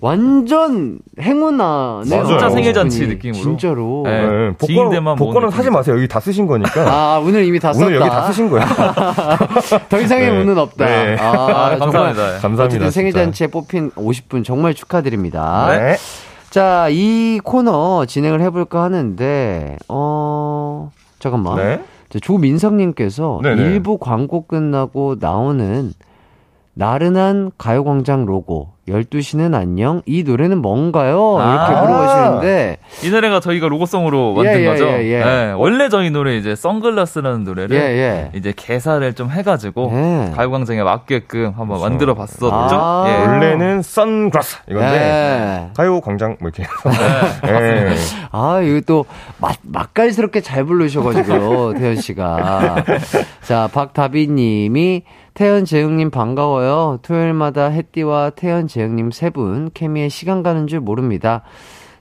완전 행운아네요. 맞아요. 진짜 생일 잔치 50분이. 느낌으로. 진짜로. 네. 네. 복권, 복권은 모으는 사지. 마세요. 여기 다 쓰신 거니까. 아, 오늘 이미 다 썼다. 오늘 여기 다 쓰신 거야. (laughs) 더 이상의 네. 운은 없다. 네. 아, 아, 감사합니다. 감사합니다. 생일. 잔치에 뽑힌 50분 정말 축하드립니다. 네. 자, 이 코너 진행을 해볼까 하는데, 어, 잠깐만. 네. 자, 조민성님께서 네네. 일부 광고 끝나고 나오는 나른한 가요광장 로고 12시는 안녕 이 노래는 뭔가요? 이렇게 아. 물어보시는데 이 노래가 저희가 로고송으로 만든 예, 예, 거죠. 예, 예. 네, 원래 저희 노래 이제 선글라스라는 노래를 예, 예. 이제 개사를 좀 해가지고 예. 가요광장에 맞게끔 한번 만들어 봤었죠. 아. 예. 원래는 선글라스 이건데 네. 가요 광장 뭐 이렇게 해서 네, (laughs) 예. 아, 이거 또 맛, 맛깔스럽게 잘 부르셔가지고, (laughs) 태연 씨가. 자, 박다비 님이 태연 재흥님 반가워요. 토요일마다 햇띠와 태연 재흥님 세 분 케미에 시간 가는 줄 모릅니다.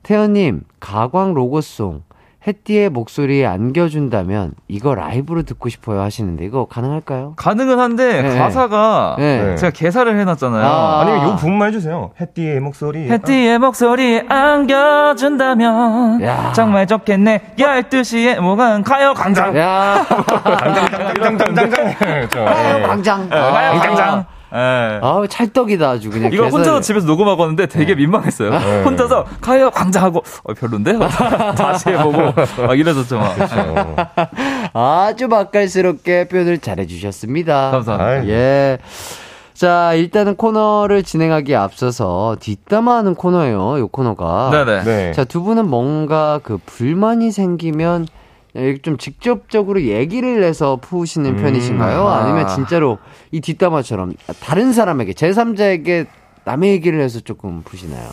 태연님, 가광 로고송. 햇띠의 목소리에 안겨준다면 이거 라이브로 듣고 싶어요 하시는데 이거 가능할까요? 가능은 한데 네. 가사가 네. 제가 개사를 해놨잖아요. 아. 아니면 요 부분만 해주세요. 해띠의 목소리. 해띠의 목소리 안겨준다면 야. 정말 좋겠네 12시에 뭐가 가요 광장 야, (laughs) 장장장장장장. 그렇죠. (laughs) 가요 예. 광장. 가요 아, 광장 예. 아우 찰떡이다 아주 그냥. 이거 개사를- 혼자서 집에서 녹음하고 왔는데 되게 민망했어요. 네. 혼자서 가요 광장하고 어, 별론데? (laughs) 다시 해보고 막 이래졌죠 막. 아주 맛깔스럽게 표현을 잘해주셨습니다. 감사합니다. 예. 자, 일단은 코너를 진행하기에 앞서서 뒷담화하는 코너예요, 이 코너가. 네네. 네. 자, 두 분은 뭔가 그 불만이 생기면 좀 직접적으로 얘기를 해서 푸시는 음. 편이신가요? 아. 아니면 진짜로 이 뒷담화처럼 다른 사람에게, 제3자에게 남의 얘기를 해서 조금 푸시나요?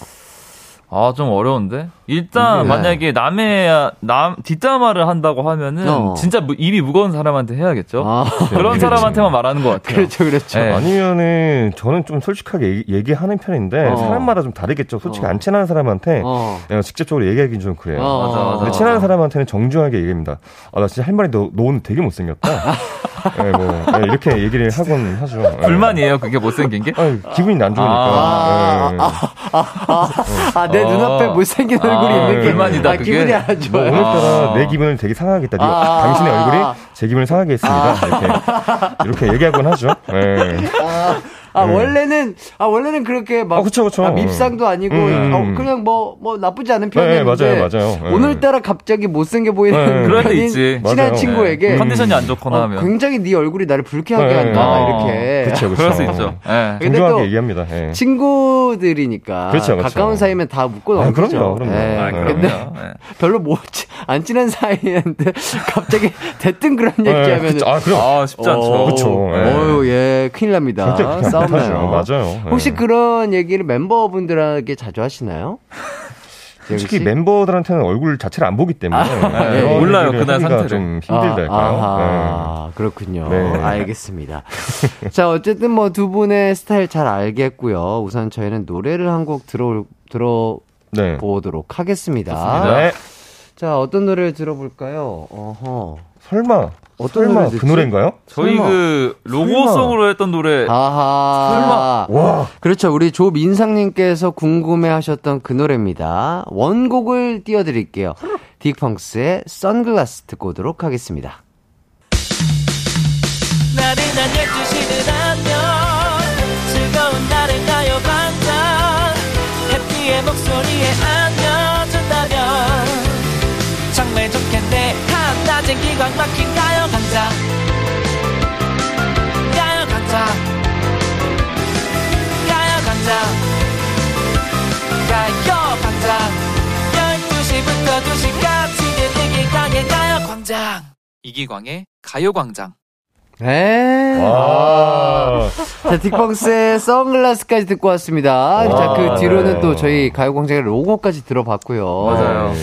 아, 좀 어려운데? 일단, 네. 만약에 남의, 남, 뒷담화를 한다고 하면은, 어. 진짜 무- 입이 무거운 사람한테 해야겠죠? 아, 그런 사람한테만 말하는 것 같아요. 그렇죠, 그렇죠. 네. 아니면은 저는 좀 솔직하게 얘기, 하는 편인데 어. 사람마다 좀 다르겠죠. 솔직히 어. 안 친한 사람한테 어. 직접적으로 얘기하기는 좀 그래요. 어, 맞아, 맞아. 근데 친한 사람한테는 정중하게 얘기합니다. 아, 나 진짜 할 말이 너, 너 오늘 되게 못생겼다. 네, (laughs) 뭐, 네, 이렇게 얘기를 하곤 하죠. 네. 불만이에요, 그게 못생긴 게? 아니, 기분이 안 좋으니까. 아, 네. 아, 내 어. 눈앞에 못생긴 얼굴이 아, 있는 게 불만이다, 아, 그게. 기분이 안뭐 좋아요. 오늘따라 아. 내 기분을 되게 상하겠다. 아. 당신의 얼굴이 제 기분을 상하게 했습니다. 이렇게 이렇게 얘기하곤 하죠. 네. 아, 네. 원래는, 아, 원래는 그렇게 막. 아, 그쵸, 그쵸. 아, 밉상도 아니고, 음. 어, 그냥 뭐, 뭐, 나쁘지 않은 네, 편이었는데. 맞아요, 맞아요. 네. 오늘따라 갑자기 못생겨 보이는 네. 그럴 때 편인 있지. 친한 맞아요. 친구에게. 네. 컨디션이 안 좋거나 어, 하면. 굉장히 네 얼굴이 나를 불쾌하게 네. 한다, 아, 이렇게. 그쵸, 그쵸. 그럴 수 있죠. 예. 근데 또 얘기합니다. 예. 친구들이니까. 그렇죠, 그렇죠. 가까운 사이면 다 묶고 아, 넘기죠. 그럼요, 그럼요. 예. 아, 그럼요. 근데 예. 별로 뭐, 안 친한 사이인데 (laughs) 갑자기 대뜸 그런 네, 얘기하면. 그쵸. 아, 그럼. 아, 쉽지 않죠. 그쵸, 예. 어유 예, 큰일 납니다. 싸움나요. 못하죠. 맞아요. 예. 혹시 그런 얘기를 멤버분들에게 자주 하시나요? 솔직히 씨? 멤버들한테는 얼굴 자체를 안 보기 때문에 예, 그런 몰라요, 얘기를 그날 상태를. 좀 힘들달까요? 아, 그렇군요. 네. 알겠습니다. 자, 어쨌든 뭐 두 분의 스타일 잘 알겠고요. 우선 저희는 노래를 한 곡 들어 네. 들어 보도록 하겠습니다. 네. 자, 어떤 노래를 들어볼까요? 어허. 설마 어떤 설마 노래 그? 노래인가요? 저희 설마. 그 로고송으로 했던 노래 아하. 와. 그렇죠. 우리 조민상님께서 궁금해 하셨던 그 노래입니다. 원곡을 띄워드릴게요. 딕펑스의 선글라스 듣고 오도록 하겠습니다. 나른한 12시는 안녕 즐거운 날을 가요 반짝 해피의 목소리에 안겨준다면 정말 좋겠네 한낮엔 기광 막힌 가요 광장 가요광장 가요광장 가요광장 12시부터 2시까지 이기광의 가요광장 이기광의 가요광장. 에 와. 자, 딕펑스의 선글라스까지 듣고 왔습니다. 자, 그 뒤로는 또 저희 가요광장의 로고까지 들어봤고요. 맞아요.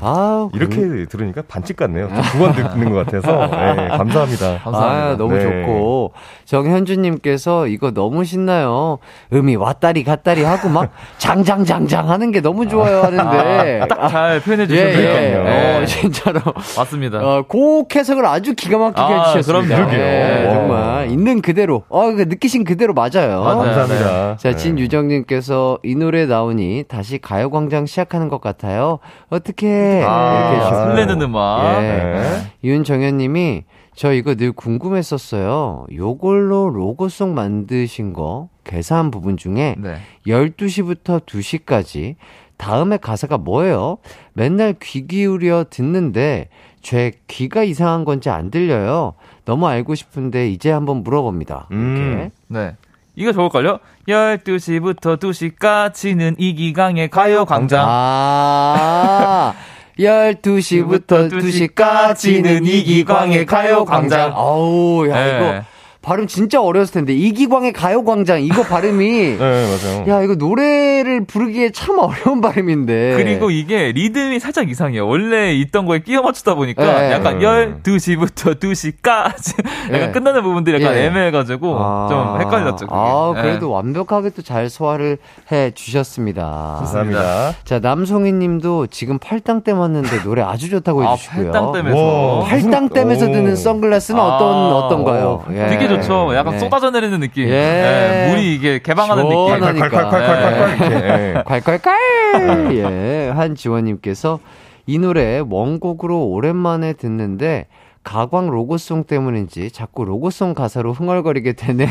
아, 이렇게 들으니까 반칙 같네요. 두 번 듣는 것 같아서 (laughs) 네, 감사합니다. 감사합니다. 아, 너무 네. 좋고. 정현주님께서 이거 너무 신나요. 음이 왔다리 갔다리 하고 막 (laughs) 장장장장 하는 게 너무 좋아요 하는데. 딱잘 표현해 예, 주셨어요. 예. 어, 진짜로. 맞습니다. 어, 곡 해석을 아주 기가 막히게 아, 해주셨습니다. 그럼요. 예, 와. 정말 있는 그대로. 어, 그 느끼신 그대로 맞아요. 맞아요. 감사합니다. 자, 네. 진유정님께서 이 노래 나오니 다시 가요광장 시작하는 것 같아요. 어떻게 아, 이렇게 해주셨어요. 설레는 음악. 예. 네. 윤정현님이 저 이거 늘 궁금했었어요. 요걸로 로고송 만드신 거 계산 부분 중에 네. 12시부터 2시까지 다음에 가사가 뭐예요? 맨날 귀 기울여 듣는데 제 귀가 이상한 건지 안 들려요. 너무 알고 싶은데 이제 한번 물어봅니다. 음. 네. 이거 좋을걸요? 12시부터 2시까지는 이기광의 가요광장. 아. 12시부터 2시까지는 이기광의 가요광장. 어우, 야, 네. 이거 발음 진짜 어려웠을 텐데. 이기광의 가요광장. 이거 발음이. (laughs) 네, 맞아요. 야, 이거 노래를 부르기에 참 어려운 발음인데. 그리고 이게 리듬이 살짝 이상해요. 원래 있던 거에 끼워 맞추다 보니까 네. 약간 음. 12시부터 2시까지 약간 네. 끝나는 부분들이 약간 예. 애매해가지고 아. 좀 헷갈렸죠. 그게. 아, 예. 그래도 완벽하게 또 잘 소화를 해 주셨습니다. 감사합니다. 자, 남송희 님도 지금 팔당 때 왔는데 노래 아주 좋다고 아, 해주시고요. 팔당댐에서. 와. 팔당 댐에서 오. 드는 선글라스는 아, 어떤, 어떤가요? 예. 되게 좋 죠. 약간 네. 쏟아져 내리는 느낌. 예. 예, 물이 이게 개방하는 느낌. 시원하니까. 콸콸콸콸콸 이렇게. 예. 콸콸콸! 예. 한지원님께서 이 노래 원곡으로 오랜만에 듣는데 가광 로고송 때문인지 자꾸 로고송 가사로 흥얼거리게 되네요.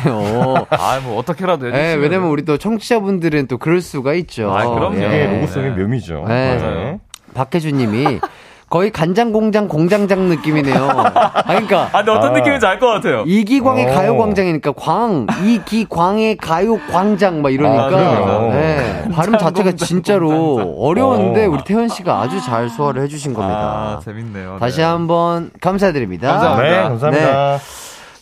(laughs) 아, 뭐 어떻게라도 해주시면. 예, 왜냐면 우리 또 청취자분들은 또 그럴 수가 있죠. 아, 그럼요. 예. 로고송의 묘미죠. 네. 맞아요. 박혜주님이 거의 간장 공장 공장장 느낌이네요. (laughs) 아, 그러니까 아, 근데 어떤 아. 느낌인지 알 것 같아요. 이기광의 오. 가요광장이니까 광 이기광의 가요광장 막 아, 이러니까 그럼요. 네, 발음 자체가 공장, 진짜로 공장장. 어려운데 오. 우리 태현 씨가 아주 잘 소화를 해주신 겁니다. 아, 재밌네요. 다시 네. 한번 감사드립니다. 감사합니다. 네, 감사합니다.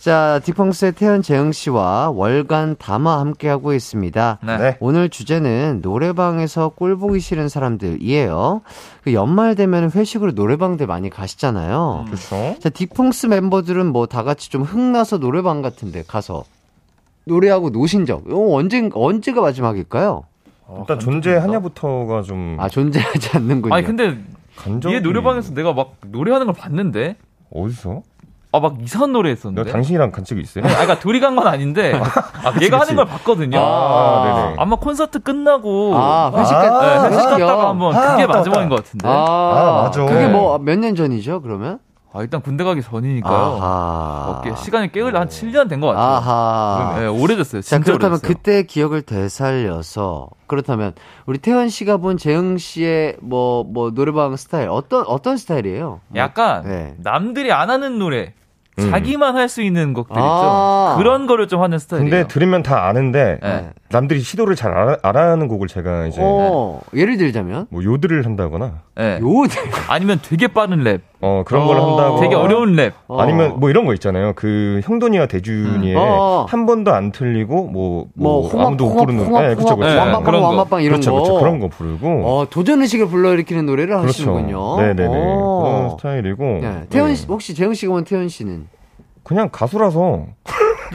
자, 디펑스의 태연 재영 씨와 월간 담화 함께하고 있습니다. 네. 네. 오늘 주제는 노래방에서 꼴 보기 싫은 사람들이에요. 그 연말 되면 회식으로 노래방들 많이 가시잖아요. 그렇죠. 자, 디펑스 멤버들은 뭐 다 같이 좀 흥나서 노래방 같은데 가서 노래하고 노신 적, 이거 언제, 언제가 마지막일까요? 일단 존재하냐부터가 좀 아, 존재하지 않는군요. 아니 근데 간 적이 얘 노래방에서 내가 막 노래하는 걸 봤는데 어디서? 아 막 이상한 노래 했었는데. 당신이랑 간 적이 있어요? 아, 그러니까 둘이 간 건 아닌데 그치, 얘가 그치. 하는 걸 봤거든요. 아, 네네. 아마 콘서트 끝나고 아, 회식 아, 갔, 네, 회식? 갔다가 한번 아, 그게 마지막인. 것 같은데. 아, 아, 맞아. 그게 뭐 몇 년 전이죠, 그러면? 아, 일단 군대 가기 전이니까요. 아하. 어, 꽤 시간이 깨을 한 7년 된 것 같아요. 아하. 네, 오래됐어요. 자, 진짜 그렇다면 오래됐어요. 그때 기억을 되살려서 그렇다면 우리 태연 씨가 본 재흥 씨의 뭐뭐 노래방 스타일 어떤 어떤 스타일이에요? 약간 네. 남들이 안 하는 노래, 음. 자기만 할 수 있는 곡들 아. 있죠. 그런 거를 좀 하는 스타일이에요. 근데 들으면 다 아는데 네. 남들이 시도를 잘 안, 안 하는 곡을 제가 이제 어, 예를 들자면 뭐 요들을 한다거나 네. 요 아니면 되게 빠른 랩, 어 그런 어, 걸 한다고 되게 어려운 랩. 어. 아니면 뭐 이런 거 있잖아요. 그 형돈이와 대준이의 음. 어. 한 번도 안 틀리고 뭐, 뭐 뭐 홍합 아무도 못 홍합 부르는 홍합 네, 그쵸, 홍합 그쵸. 네, 완방빵 그런 거. 완방빵 이런 그렇죠, 거 그렇죠. 그런 거 부르고 어, 도전 의식을 불러일으키는 노래를 그렇죠. 하시는군요. 네네네 어. 그런 스타일이고 네. 태연 네. 씨 혹시 재흥 씨가 본 태연 씨는 그냥 가수라서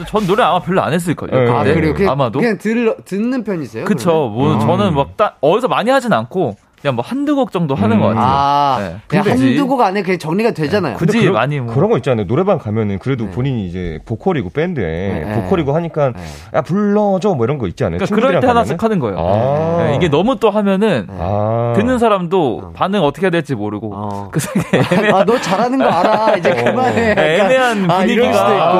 전 노래 아마 별로 안 했을걸요. 네, 아 네. 그래요? 그냥, 아마도. 그냥 들 듣는 편이세요? 그쵸. 뭐 음. 저는 막 따, 어디서 많이 하진 않고 그냥 뭐 한두 곡 정도 하는 음. 것 같아요. 아, 네. 그냥 근데 한두 곡 안에 그냥 정리가 되잖아요. 굳이 근데 그런- 많이 뭐. 그런 거 있잖아요. 노래방 가면은 그래도 네. 본인이 이제 보컬이고 밴드에 네. 보컬이고 하니까 네. 야 불러줘 뭐 이런 거 있지 않아요? 그러니까 그럴 때 하나씩? 하는 거예요. 아. 네, 이게 너무 또 하면은 아. 듣는 사람도 어. 반응 어떻게 해야 될지 모르고 어. (laughs) 그 되게 애매, 아, 너 잘하는 거 알아. 이제 그만해. 약간. 애매한 아, 분위기가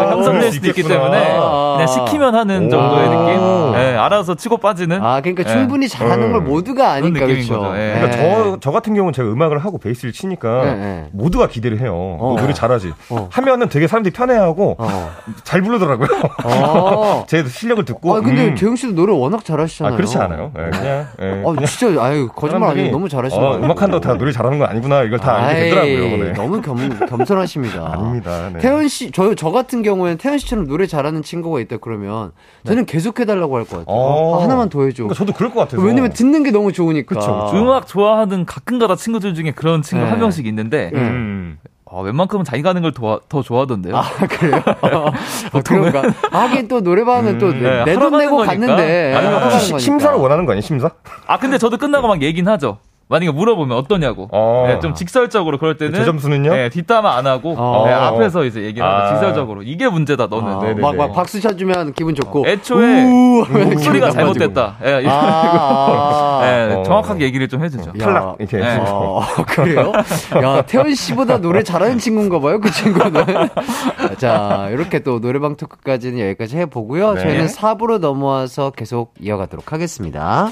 있고. 형성될 수도 수 있기. 때문에 아. 그냥 시키면 하는 오. 정도의 느낌. 오. 네, 알아서 치고 빠지는. 아, 그러니까 네. 충분히 잘하는 음. 걸 모두가 아니까 그렇죠. 그러니까 저, 저 같은 경우는 제가 음악을 하고 베이스를 치니까 네, 네. 모두가 기대를 해요. 어. 너 노래 잘하지. 어. 하면은 되게 사람들이 편해하고 어. 잘 부르더라고요. 어. (laughs) 제 실력을 듣고. 아, 근데 음. 재흥 씨도 노래 워낙 잘하시잖아요. 아, 그렇지 않아요. 예, 그냥. 예, 어, 그냥 진짜, 아유, 거짓말 아니에요. 너무 잘하시는 어, 거예요. 음악 한다고 다 노래 잘하는 거 아니구나. 이걸 다 알게 아이, 되더라고요. 네. 너무 겸, 겸손하십니다. (laughs) 아닙니다. 네. 태연 씨, 저, 저 같은 경우에는 태연 씨처럼 노래 잘하는 친구가 있다 그러면 저는 계속 해달라고 할 것 같아요. 어. 아, 하나만 더 해줘. 그러니까 저도 그럴 것 같아서. 왜냐면 듣는 게 너무 좋으니까. 그쵸, 그쵸. 음악 좋아하는 가끔가다 친구들 중에 그런 친구 네. 한 명씩 있는데 음. 아, 웬만큼은 자기가 하는 걸 더, 더 좋아하던데요. 아, 그래요? (laughs) 어, 그런가? 하긴 또 노래방은 또 네, 내 하러 돈 가는 내고 거니까. 갔는데. 아니. 심사를 원하는 거 아니에요, 심사? 아 근데 저도 끝나고 막 얘기는 하죠. 만약에 물어보면 어떠냐고. 어. 네, 좀 직설적으로 그럴 때는 제 점수는요? 네, 뒷담화 안 하고 어. 네, 앞에서 이제 얘기를 하죠. 아. 직설적으로 이게 문제다 너는. 아, 네네네. 막, 막 박수 쳐주면 기분 좋고. 애초에 목소리가 기분 잘못됐다. 예, 이런 아, 네, 어. 정확하게 얘기를 좀 해주죠. 야. 탈락 이렇게. 네. 어, 그래요? 야, 태연 씨보다 노래 잘하는 친구인가 봐요, 그 친구는. (laughs) 자, 이렇게 또 노래방 토크까지는 여기까지 해보고요. 네. 저희는 4부로 넘어와서 계속 이어가도록 하겠습니다.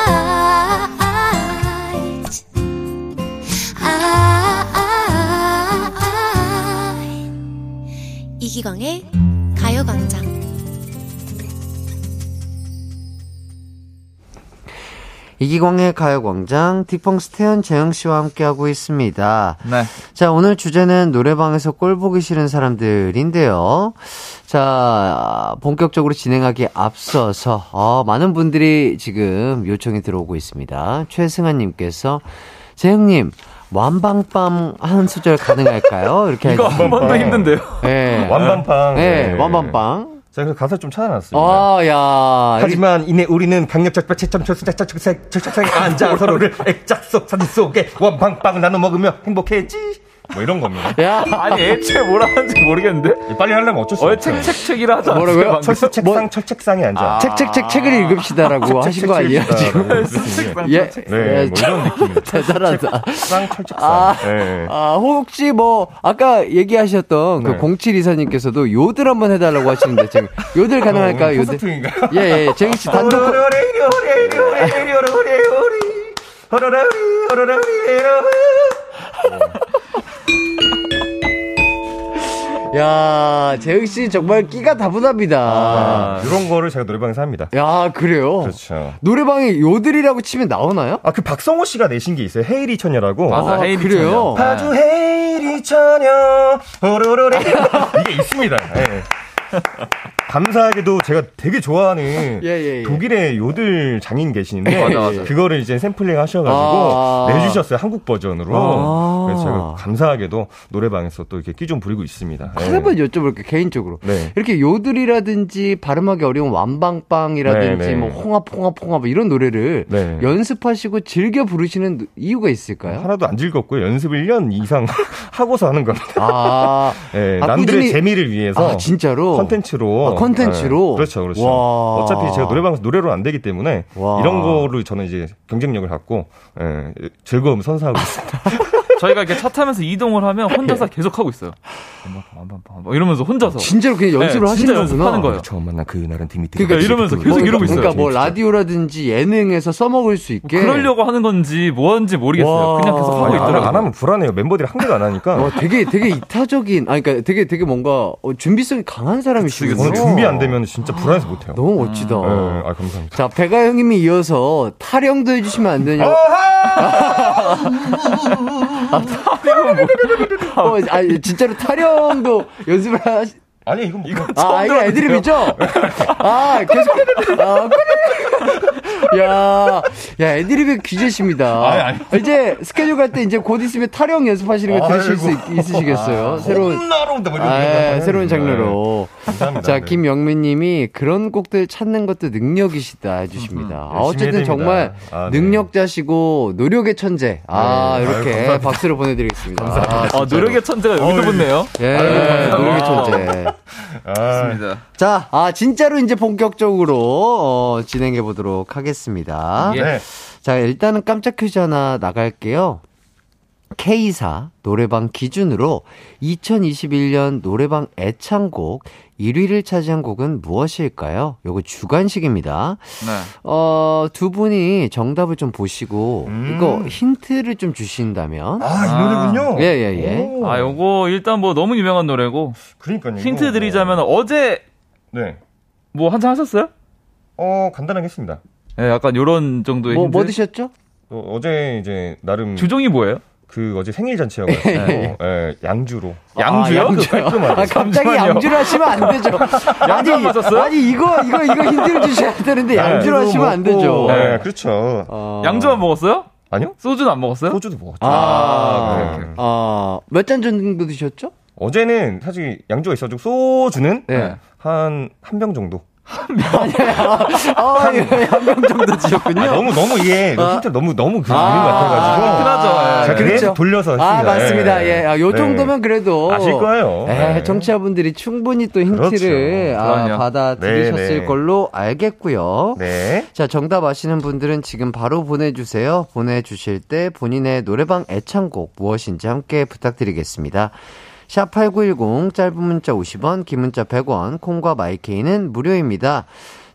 이기광의 가요광장 이기광의 가요광장, 디펑스 태연 재영 씨와 함께하고 있습니다. 네. 자, 오늘 주제는 노래방에서 꼴 보기 싫은 사람들인데요. 자, 본격적으로 진행하기에 앞서서, 어, 많은 분들이 지금 요청이 들어오고 있습니다. 최승아님께서, 재영님, 완방밤 한 소절 가능할까요? 이렇게 이거 한 번도 힘든데요. 네. 완방빵. 네, 완방빵. 제가 그 가사 좀 찾아놨습니다. 아, 야. 하지만 이내 우리는 강력적 채점 철수 작작적색 철책상에 앉아 서로를 (laughs) 액자 속 사진 속에 원방빵 나눠 먹으며 행복해지. 뭐 이런 겁니다. 야, 아니 애초에 뭐라 하는지 모르겠는데. 빨리 하려면 어쩔 수 어, 없어요. 책책책이라 하지? 뭐라고요? 방금? 철수 책상 철책상에 앉아. 책, 책, 책, 책을 읽읍시다라고 하신 거 아니에요, 지금? 책책상. 예, 네, 예, 뭐 이런 느낌이에요. 대단하다. 책상 철책상. 아, 네. 아, 혹시 뭐, 아까 얘기하셨던 네. 그 07이사님께서도 요들 한번 해달라고 하시는데, 지금 요들 가능할까요, 요들? 콘서트인가? 예, 예, 재희 씨 (laughs) 단독. 콘- (laughs) 야, 재희 씨 정말 끼가 다분합니다. 아, 이런 거를 제가 노래방에서 합니다. 야, 그래요? 그렇죠. 노래방에 요들이라고 치면 나오나요? 아, 그 박성호 씨가 내신 게 있어요. 헤이리 처녀라고. 맞아, 아, 헤이리 그래요? 처녀. 파주 헤이리 처녀 호로로레 이게 있습니다. 예. 감사하게도 제가 되게 좋아하는 예, 예, 예. 독일의 요들 장인 계시는데 맞아, 맞아. 그거를 이제 샘플링 하셔가지고 아. 내주셨어요 한국 버전으로 아. 그래서 제가 감사하게도 노래방에서 또 이렇게 끼 좀 부리고 있습니다. 예. 한번 여쭤볼게요, 개인적으로. 네. 이렇게 요들이라든지 발음하기 어려운 완방빵이라든지 네, 네. 뭐 홍합, 홍합, 홍합 이런 노래를 네. 연습하시고 즐겨 부르시는 이유가 있을까요? 하나도 안 즐겁고요. 연습을 1년 이상 (laughs) 하고서 하는 겁니다. 아, (laughs) 예, 아, 남들의 꾸준히- 재미를 위해서 아, 진짜로? 컨텐츠로 아, 컨텐츠로? 예, 그렇죠, 그렇죠. 와. 어차피 제가 노래방에서 노래로 안 되기 때문에 와. 이런 거를 저는 이제 경쟁력을 갖고 예, 즐거움 선사하고 있습니다. (laughs) 저희가 이렇게 차 타면서 이동을 하면 혼자서 계속 하고 있어요. 뭐 이러면서 혼자서. 진짜로 그냥 연습을 네, 하시는 거구나. 거예요. 처음 만난 그날은 디미트. 그러니까 이러면서 계속 이러고 있어요. 그러니까 뭐 라디오라든지 예능에서 써먹을 수 있게. 그러려고 하는 건지 뭐 하는지 모르겠어요. 와. 그냥 계속 하고 있더라고요. 안 하면 불안해요. 멤버들이 한 개도 안 하니까. 와, 되게 되게 이타적인 아니 그러니까 되게 되게 뭔가 어, 준비성이 강한 사람이시군요. 저는 준비 안 되면 진짜 불안해서 못 해요. 너무 멋지다. 예, 아 감사합니다. 자, 배가 형님이 이어서 타령도 해 주시면 안 되냐고. (laughs) 어, 아니, 진짜로 타령도 연습을 하시, 아니 이건 뭐 아, 이거 애드립이죠? 아, 계속, 아, 그래. 야, 야, 애드립의 귀재십니다. 아니, 이제 스케줄 갈 때 이제 곧 있으면 타령 연습하시는 거 들으실 수 있, 있으시겠어요? 새로운. 혼나로 아, 거 예, 새로운 거. 장르로. 감사합니다. 자, 네. 김영민 님이 그런 곡들 찾는 것도 능력이시다 해주십니다. 아, 열심히 어쨌든 해야 됩니다. 정말 아, 네. 능력자시고 노력의 천재. 아, 네. 이렇게 아유, 감사합니다. 박수를 보내드리겠습니다. 아, 아. 노력의 천재가 여기서 붙네요. 예, 노력의 감사합니다. 천재. 아, 맞습니다. 자, 아, 진짜로 이제 본격적으로, 어, 진행해 보도록 하겠습니다. 예. 네. 자, 일단은 깜짝 퀴즈 하나 나갈게요. K사 노래방 기준으로 2021년 노래방 애창곡 1위를 차지한 곡은 무엇일까요? 요거 주관식입니다. 네. 어, 두 분이 정답을 좀 보시고, 음. 이거 힌트를 좀 주신다면. 아, 이 노래군요. 예, 예, 예. 오. 아, 요거 일단 뭐 너무 유명한 노래고 그러니까요. 힌트 드리자면 어제 네. 뭐 한잔 하셨어요? 어, 간단하게 했습니다. 예, 약간 요런 정도의 뭐, 힌트. 뭐 드셨죠? 어, 어제 이제 나름 주종이 뭐예요? 그 어제 생일 잔치여가지고 (laughs) 예, 양주로 양주요? 아, 양주요? 깔끔하게. 아, 갑자기. 양주를 하시면 안 되죠. (laughs) 양주 안 마셨어요? 아니, 이거, 이거, 이거 힌트를 주셔야 되는데 양주를 네, 하시면 안 되죠. 네, 그렇죠. 어. 양주만 먹었어요? 아니요? 소주는 안 먹었어요? 소주도 먹었죠. 아, 네. 오케이, 오케이. 어, 몇잔 정도 드셨죠? 어제는 사실 양주가 있어가지고 소주는 네. 한한 병 정도. 아, 예, 한병 정도 드셨군요. 아, 너무 너무 이게 아. 힌트 너무 너무 그 아, 있는 것 같아가지고. 흔하죠. 예. 제가 그렇죠. 돌려서 했습니다. 아, 맞습니다. 예. 아, 요 네. 정도면 그래도. 아실 거예요. 예, 네. 청취자분들이 충분히 또 힌트를 그렇죠. 아. 받아들이셨을 네, 네. 걸로 알겠고요. 네. 자, 정답 아시는 분들은 지금 바로 보내주세요. 보내주실 때 본인의 노래방 애창곡 무엇인지 함께 부탁드리겠습니다. 샵8910, 짧은 문자 50원, 긴 문자 100원, 콩과 마이케이는 무료입니다.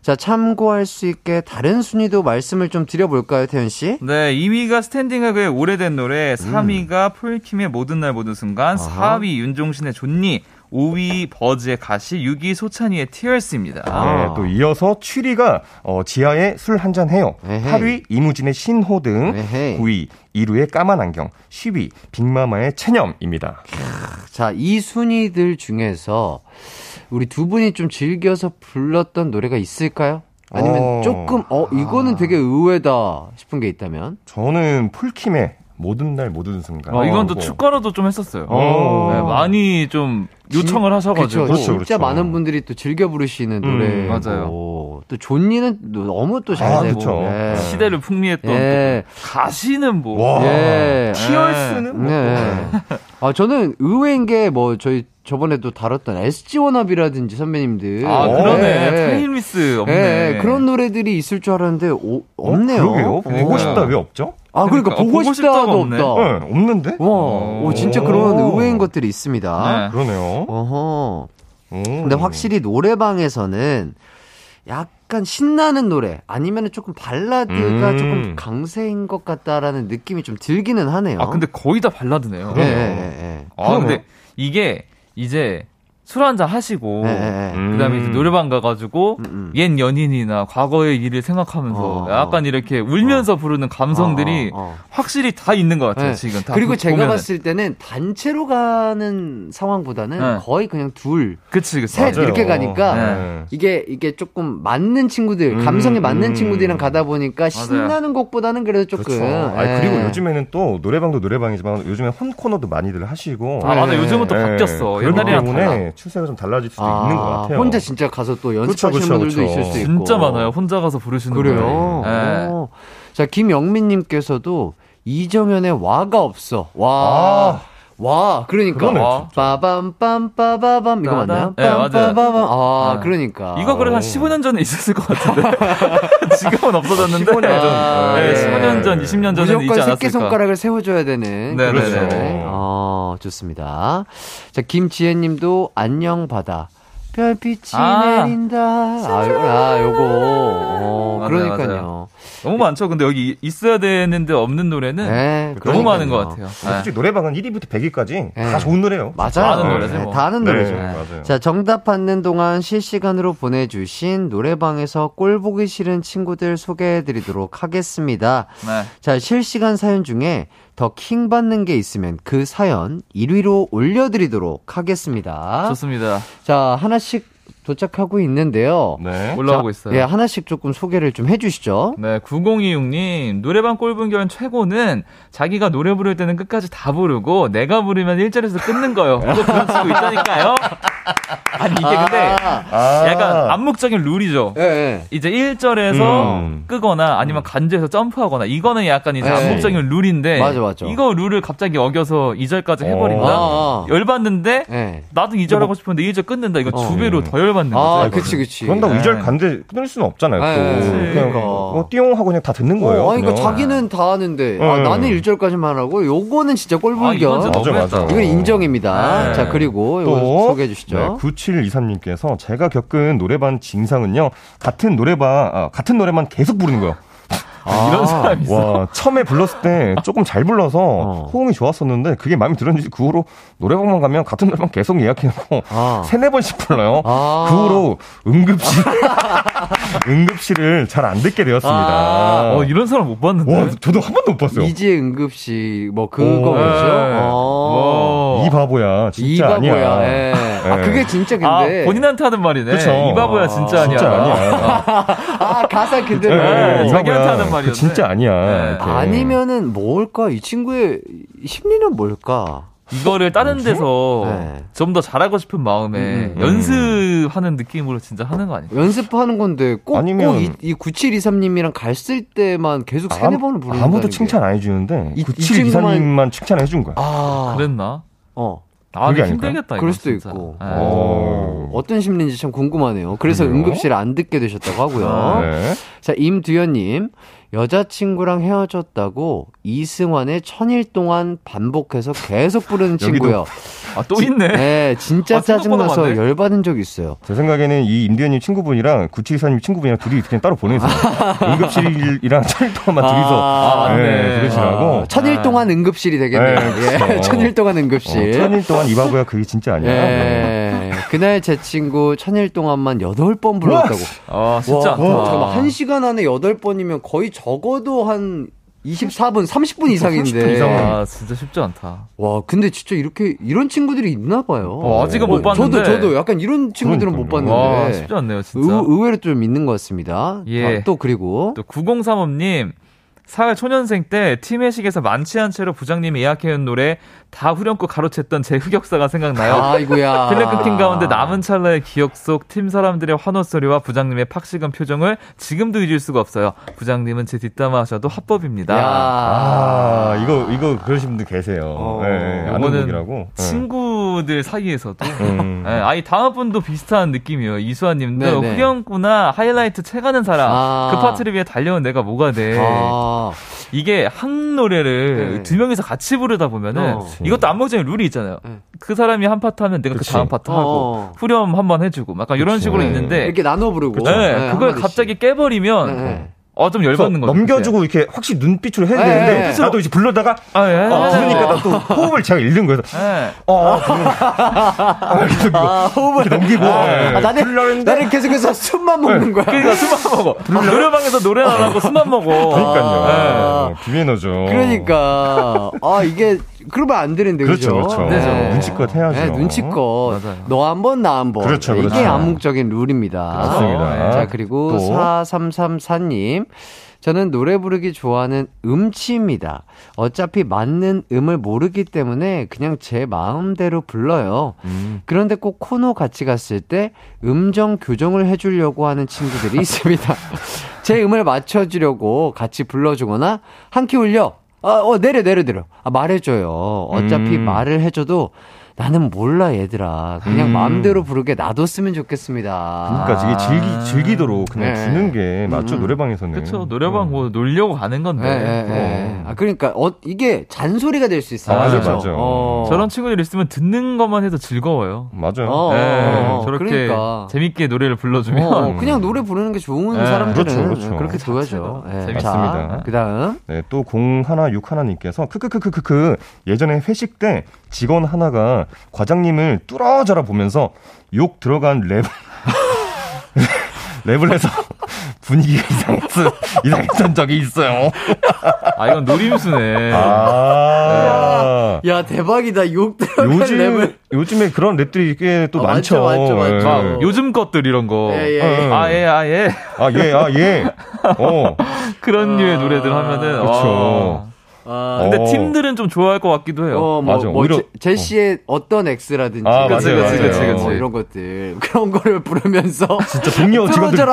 자, 참고할 수 있게 다른 순위도 말씀을 좀 드려볼까요, 태현 씨? 네, 2위가 스탠딩에그의 오래된 노래, 3위가 폴킴의 모든 날 모든 순간, 음. 아하. 4위 윤종신의 좋니, 5위 버즈의 가시, 6위 소찬휘의 Tears입니다. 아. 네, 또 이어서 7위가 어, 지아의 술 한잔 해요. 에헤이. 8위 이무진의 신호등 에헤이. 9위 이루의 까만 안경, 10위 빅마마의 체념입니다. 자, 이 순위들 중에서 우리 두 분이 좀 즐겨서 불렀던 노래가 있을까요? 아니면 어. 조금, 어, 이거는 되게 의외다 싶은 게 있다면? 저는 폴킴의 모든 날 모든 순간. 어, 이건 또 뭐. 축가로도 좀 했었어요. 어. 네, 많이 좀 요청을 하셔가지고. 그쵸, 진짜 그렇죠. 많은 분들이 또 즐겨 부르시는 음, 노래고 맞아요. 또 존니는 너무 또잘 아, 되고. 예. 시대를 풍미했던 예. 또 가시는 뭐. 와. 예. Tears는 뭐. 네. (laughs) 아, 저는 의외인 게 뭐 저희 저번에도 다뤘던 SG 워너비라든지 선배님들. 아, 그러네. 예, 예. Timeless 없네. 예, 그런 노래들이 있을 줄 알았는데 오, 없네요. 어, 그러게요. 보고 싶다 왜 없죠? 아, 그러니까, 그러니까, 보고, 보고 싶다도 싶다가 없네. 없다. 네, 없는데? 와, 오, 진짜 그런 의외인 것들이 있습니다. 네. 그러네요. 어허. 음. 근데 확실히 노래방에서는 약간 신나는 노래 아니면 조금 발라드가 음. 조금 강세인 것 같다라는 느낌이 좀 들기는 하네요. 아, 근데 거의 다 발라드네요. 예, 예, 예. 아, 근데 이게 이제 술 한잔 하시고 예, 예, 예. 그다음에 이제 노래방 가가지고 음, 음. 옛 연인이나 과거의 일을 생각하면서 어, 약간 이렇게 울면서 부르는 감성들이 어, 어, 어. 확실히 다 있는 것 같아요 네. 지금 다 그리고 보- 제가 보면은. 봤을 때는 단체로 가는 상황보다는 네. 거의 그냥 둘, 그치 그치 셋 맞아요. 이렇게 가니까 네. 이게 이게 조금 맞는 친구들, 음, 감성에 맞는 음. 친구들이랑 가다 보니까 신나는 곡보다는 그래도 조금. 그렇죠. 아 예. 그리고 요즘에는 또 노래방도 노래방이지만 요즘에 혼 코너도 많이들 하시고 아 맞아 네. 요즘은 또 예, 바뀌었어 옛날이랑 때문에 달라 추세가 좀 달라질 수도 있는 것 같아요. 혼자 진짜 가서 또 연습하시는 그렇죠, 그렇죠, 분들도 그렇죠. 있을 수 있고. 진짜 많아요 혼자 가서 부르시는 그래요. 분들이. 예. 어. 자, 김영민님께서도 이정현의 와가 없어. 와. 아. 와, 그러니까. 그러네, 와. 빠밤, 빰, 빠바밤. 이거 맞나요? 네, 맞아요. 빰빠바밤. 아, 네. 그러니까. 이거 그래 한 15년 전에 있었을 것 같은데 (laughs) 지금은 없어졌는데 15년 전. 아, 네, 예. 15년 전 20년 전에 있지 무조건 않았을까 새끼 손가락을 세워 줘야 되는. 네, 그런 네, 노래. 네. 어, 좋습니다. 자, 김지혜 님도 안녕 바다. 별빛이 아. 내린다. 아, 요- 아, 요거. 어, 맞아요, 그러니까요. 맞아요. 너무 많죠 근데 여기 있어야 되는데 없는 노래는 네, 너무 많은 그러니까요. 것 같아요 네. 솔직히 노래방은 1위부터 100위까지 네. 다 좋은 노래예요. 맞아요. 아는 노래죠, 네, 뭐. 다 아는 네, 노래죠. 맞아요. 자, 정답 받는 동안 실시간으로 보내주신 노래방에서 꼴 보기 싫은 친구들 소개해드리도록 하겠습니다. 네. 자, 실시간 사연 중에 더킹 받는 게 있으면 그 사연 1위로 올려드리도록 하겠습니다. 좋습니다 자, 하나씩 도착하고 있는데요. 네. 올라오고 자, 있어요 예, 하나씩 조금 소개를 좀 해주시죠. 네, 9026님, 노래방 꼴분결 최고는 자기가 노래 부를 때는 끝까지 다 부르고, 내가 부르면 1절에서 끊는 거요. 또 그런 친구 (laughs) 있다니까요? 아니, 이게 근데, 아. 약간 암묵적인 룰이죠. 예, 예. 이제 1절에서 음. 끄거나 아니면 간주해서 점프하거나, 이거는 약간 이제 네. 암묵적인 룰인데, 맞아, 맞아. 이거 룰을 갑자기 어겨서 2절까지 해버린다? 아. 열받는데, 예. 나도 2절 하고 싶은데 1절 끊는다. 이거 어. 두 배로 더 열받 는 거죠. 아. 그치, 그치. 그런다고 네. 이 2절 간데 끊을 수는 없잖아요. 네, 또 그치. 그냥. 뭐 띠용 하고 그냥 다 듣는 거예요. 어, 아니, 그러니까. 자기는 다 하는데, 아, 네. 나는 1절까지만 하고, 요거는 진짜 아, 꼴불견. 진짜 맞아. 맞아. 이건 인정입니다. 네. 자, 그리고 또 소개해 주시죠. 네, 9723님께서 제가 겪은 노래방 진상은요. 같은 노래방 아, 같은 노래만 계속 부르는 거예요. 이런 사람이 있어. 와, 처음에 불렀을 때 조금 잘 불러서 어. 호응이 좋았었는데 그게 마음에 들었는지 그 후로 노래방만 가면 같은 노래방 계속 예약해놓고 아. 세네 번씩 불러요. 아. 그 후로 응급실 (laughs) 응급실을 잘 안 듣게 되었습니다. 아. 어, 이런 사람 못 봤는데. 와, 저도 한 번도 못 봤어요. 이지혜 응급실, 뭐, 그거 오. 뭐죠? 네. 어. 이 바보야, 진짜 이 아니야. 바보야. 예. 아, 네. 그게 진짜 아, 근데. 본인한테 하는 말이네. 그쵸. 이 바보야, 진짜 아니야. 진짜 아니야. 아, 가사 그대로. 네, 이 자기한테. 하는 그 말이었네. 진짜 아니야. 네. 이렇게. 아니면은 뭘까? 이 친구의 심리는 뭘까? 이거를 다른 데서 네. 좀더 잘하고 싶은 마음에 음, 음. 연습하는 느낌으로 진짜 하는 거 아니에요? 연습하는 건데 꼭, 아니면- 꼭 이, 이 9723님이랑 갔을 때만 계속 세네 번을 부르는 아무도 칭찬 안 해주는데 이- 이 9724님만 칭찬해 준 거야. 아, 그랬나? 어. 아, 그게? 힘들겠다. 그럴 수도 진짜. 있고. 네. 어. 어떤 심리인지 참 궁금하네요. 그래서 그래요? 응급실에 안 듣게 되셨다고 하고요. 네. 자, 임두현님. 여자친구랑 헤어졌다고 이승환의 천일 동안 반복해서 계속 부르는 (laughs) 친구요. 아, 또 있네. 네, 진짜 아, 짜증나서. 열받은 적 있어요. 제 생각에는 이 임대현님 친구분이랑 9724님 친구분이랑 둘이 그냥 따로 보내세요. (laughs) 응급실이랑 천일 동안만 둘이서 아, 맞네. 네, 그러시라고. 아, 천일 동안 응급실이 되겠네요. 네, 예, 그렇죠. (laughs) 천일 동안 어, 응급실. 천일 동안 이 바보야 그게 진짜 아니야. 네. 예. 그날 제 친구 천일 동안만 여덟 번 불렀다고. 아, 진짜 와, 않다. 잠깐만, 한 시간 안에 여덟 번이면 거의 적어도 한 24분, 30분 이상인데. 30분 이상은. 아, 진짜 쉽지 않다. 와, 근데 진짜 이렇게, 이런 친구들이 있나 봐요. 어, 아직은 못 봤는데. 저도, 저도 약간 이런 친구들은 못 그러니까요. 봤는데. 와, 쉽지 않네요, 진짜. 의, 의외로 좀 있는 것 같습니다. 예. 아, 또 그리고. 또 9035님 사회 초년생 때 팀회식에서 만취한 채로 부장님이 예약해온 노래 다 후렴구 가로챘던 제 흑역사가 생각나요. 아이고야. (laughs) 필름 끊긴 가운데 남은 찰나의 기억 속 팀 사람들의 환호 소리와 부장님의 팍식은 표정을 지금도 잊을 수가 없어요. 부장님은 제 뒷담화 하셔도 합법입니다. 아, 이거, 이거 그러신 분들 계세요. 예, 예, 아는 이거는 분이라고. 예. 친구들 사이에서도 (laughs) 음. 예, 아니 다음 분도 비슷한 느낌이에요. 이수아님도 네네. 후렴구나 하이라이트 채가는 사람 아. 그 파트를 위해 달려온 내가 뭐가 돼. 아, 이게 한 노래를 네. 두 명이서 같이 부르다 보면은 어. 이것도 암묵적인 룰이 있잖아요. 네. 그 사람이 한 파트 하면 내가 그치. 그 다음 파트 하고 어. 후렴 한 번 해주고 약간 이런 그치. 식으로 네. 있는데 이렇게 나눠 부르고. 네, 네, 그걸. 갑자기 깨버리면 네. 어좀 열받는 거죠. 넘겨주고 이렇게 확실히 눈빛으로 해야 예, 되는데 예. 나도 이제 부르려다가 아, 예. 아, 부르니까 나 또 호흡을 제가 잃는 거예요. 예. 어, 아, 계속 이거 아, 호흡을. 넘기고 아, 예. 아, 나는, 부르려는데 나는 계속해서 숨만 먹는 거야. 그러니까 술만 먹어. 노래방에서 노래 안 하고 술만 먹어. 그러니까요. 아. 예, 비매너죠. 그러니까 아 이게 그러면 안 되는데 그렇죠, 그죠? 그렇죠. 네. 눈치껏 해야죠. 네, 눈치껏 맞아요. 너 한 번 나 한 번. 그렇죠, 이게 그렇죠. 암묵적인 룰입니다. 맞습니다. 자 그리고 또. 4334님 저는 노래 부르기 좋아하는 음치입니다. 어차피 맞는 음을 모르기 때문에 그냥 제 마음대로 불러요. 음. 그런데 꼭 코너 같이 갔을 때 음정 교정을 해주려고 하는 친구들이 있습니다. (laughs) 제 음을 맞춰주려고 같이 불러주거나 한 키 올려. 아, 어, 내려, 내려, 내려. 아, 말해줘요. 어차피 음. 말을 해줘도 나는 몰라, 얘들아. 그냥 음. 마음대로 부르게 놔뒀으면 좋겠습니다. 그러니까 이게 즐기 즐기도록 그냥 네. 주는 게 맞죠 음. 노래방에서는. 그렇죠. 노래방 뭐 놀려고 가는 건데. 예, 예, 예. 아, 그러니까, 어, 이게 잔소리가 될 수 있어요. 아, 맞아, 그죠? 맞아. 어. 저런 친구들 있으면 듣는 것만 해도 즐거워요. 맞아요. 어, 예, 어, 어, 저렇게 그러니까. 재밌게 노래를 불러주면 어, 그냥 노래 부르는 게 좋은 네, 사람들은 그렇죠, 그렇죠. 그렇게 둬야죠. 예. 재밌습니다. 자, 그 다음. 네, 또 0161님께서 크크크크크크 예전에 회식 때 직원 하나가 과장님을 뚫어져라 보면서 욕 들어간 랩 (laughs) 랩을 해서 (laughs) 분위기가 이상했어 이상했던 적이 있어요. 아 이건 노림수네. 아. 야, 대박이다. 욕 들어간 요즘 랩을. 요즘에 그런 랩들이 꽤또 어, 많죠. 많죠, 많죠, 많죠. 막 예. 요즘 것들 이런 거. 예, 예, 예. 아, 예, 아, 예. 아, 예, 아, 예. 어. (laughs) 그런 류의 노래들 하면은. 그렇죠. 아, 근데 어. 팀들은 좀 좋아할 것 같기도 해요. 어, 뭐, 맞아, 뭐, 오히려- 제, 제시의 어. 떤 X라든지. 아, 그치, 맞아요, 그치, 맞아요. 그치, 그치. 뭐 이런 것들. (laughs) 그런 거를 부르면서. (laughs) 진짜 동료 (laughs) 직원들,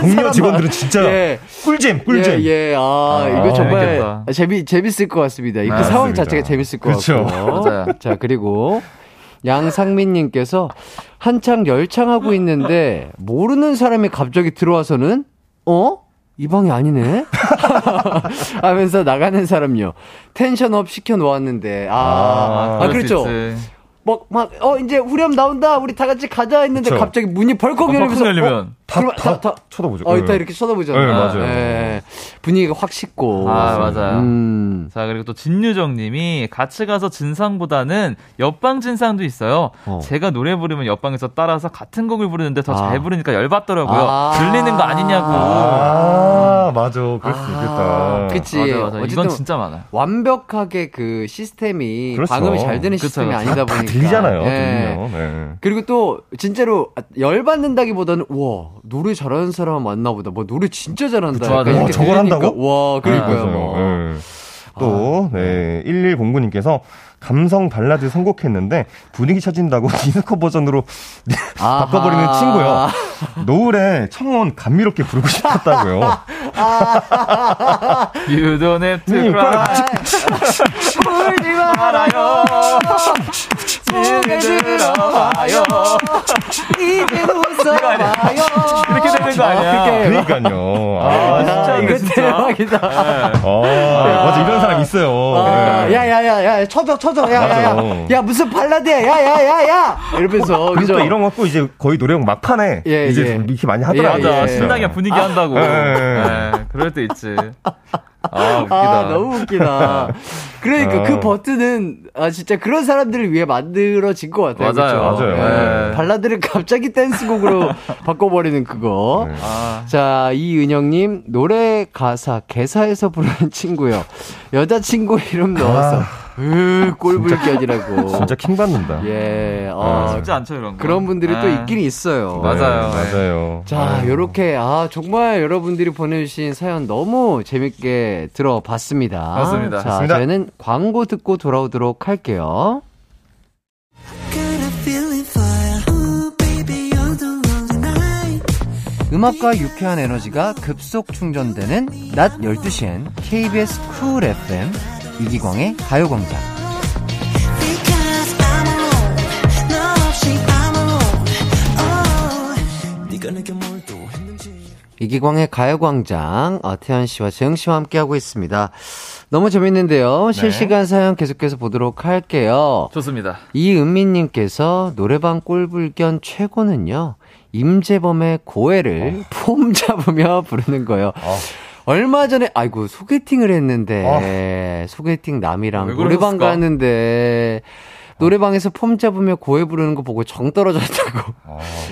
동료. 직원들은 진짜 예. 꿀잼, 꿀잼. 예, 예. 아, 이거 아, 정말 재밌겠다. 재미, 재밌을 것 같습니다. 이그 맞습니다. 상황 자체가 재밌을 것 그렇죠. 같고. 맞아요. 자, 그리고 양상민님께서 한창 열창하고 있는데 모르는 사람이 갑자기 들어와서는 어? 이 방이 아니네? (laughs) 하면서 나가는 사람요. 텐션업 시켜 놓았는데, 아, 아, 아, 그렇죠. 막, 막, 어, 이제 후렴 나온다. 우리 다 같이 가자 했는데 그쵸. 갑자기 문이 벌컥 어, 열리면서. 벌컥 열리면. 어, 다, 그러면 다, 다 쳐다보죠. 어, 예. 이따 이렇게 쳐다보잖아요. 네, 맞아요. 예. 분위기가 확 식고. 아, 맞아요. 음. 자, 그리고 또 진유정 님이 같이 가서 진상보다는 옆방 진상도 있어요. 어. 제가 노래 부르면 옆방에서 따라서 같은 곡을 부르는데 더잘 아. 부르니까 열받더라고요. 아. 들리는 거 아니냐고. 아, 맞아. 그럴 수 아, 있겠다. 그치. 맞아, 맞아. 이건 진짜 많아요. 완벽하게 그 시스템이 그렇죠. 방음이 잘 되는 그쵸, 시스템이 그쵸. 아니다 다 보니까. 들리잖아요. 예. 들리면. 네. 그리고 또 진짜로 열받는다기보다는 와 노래 잘하는 사람 맞나 보다. 뭐 노래 진짜 잘한다. 그쵸, 약간. 이렇게 어, 저걸 한다고? 와 그러니까요. 맞아요. 뭐. 예. 또, 네, 1109님께서 감성 발라드 선곡했는데 분위기 찾은다고 디스코 (laughs) 버전으로 아하. 바꿔버리는 친구요. 노을에 청혼 감미롭게 부르고 싶었다고요. (laughs) You don't have to 음, cry. 울지 말아요. 집에 들어와요. 이제 웃어봐요. 이렇게 되는 거 아니야? 그렇게 그러니까요. 아, 아, 진짜 이거 진짜. 대박이다. 아, 맞아. 이런 사람 있어요. 아, 네. 야, 야, 야, 야, 쳐줘, 쳐줘, 야, 야, 야, 맞아. 야, 무슨 발라드야, 야, 야, 야, 야, 이러면서, 그리고? 또 이런 것도 이제 거의 노래방 막판에 예, 이제 예. 이렇게 많이 하더라고요. 맞아. 예. 신나게 분위기 한다고. 예. 예, 그럴 때 있지. 아, 웃기다. 아, (laughs) 너무 웃기다. 그러니까 어. 그 버튼은, 아, 진짜 그런 사람들을 위해 만들어진 것 같아요. 맞아요. 그쵸? 맞아요. 예. 발라드를 갑자기 댄스곡으로 (laughs) 바꿔버리는 그거. 네. 아, 자, 이은영님, 노래 가사, 개사에서 부르는 친구요. 여자 친구 이름 넣어서 으, 꼴불견이라고. 진짜 킹 받는다. 예, 어, 쉽지 않죠, 이런 거. 그런 분들이 또 네. 있긴 있어요. 맞아요. 네, 맞아요. 자, 요렇게, 아, 정말 여러분들이 보내주신 사연 너무 재밌게 들어봤습니다. 맞습니다. 자, 맞습니다. 저희는 광고 듣고 돌아오도록 할게요. 음악과 유쾌한 에너지가 급속 충전되는 낮 12시엔 KBS 쿨 FM 이기광의 가요광장. 이기광의 가요광장, 어, 태연 씨와 재영 씨와 함께하고 있습니다. 너무 재밌는데요. 실시간 사연 계속해서 보도록 할게요. 좋습니다. 이은미님께서 노래방 꼴불견 최고는요, 임재범의 고해를 폼 잡으며 부르는 거예요. 얼마 전에, 아이고, 소개팅을 했는데, 소개팅 남이랑 왜 노래방? 갔는데, 노래방에서 폼 잡으며 고해 부르는 거 보고 정 떨어졌다고.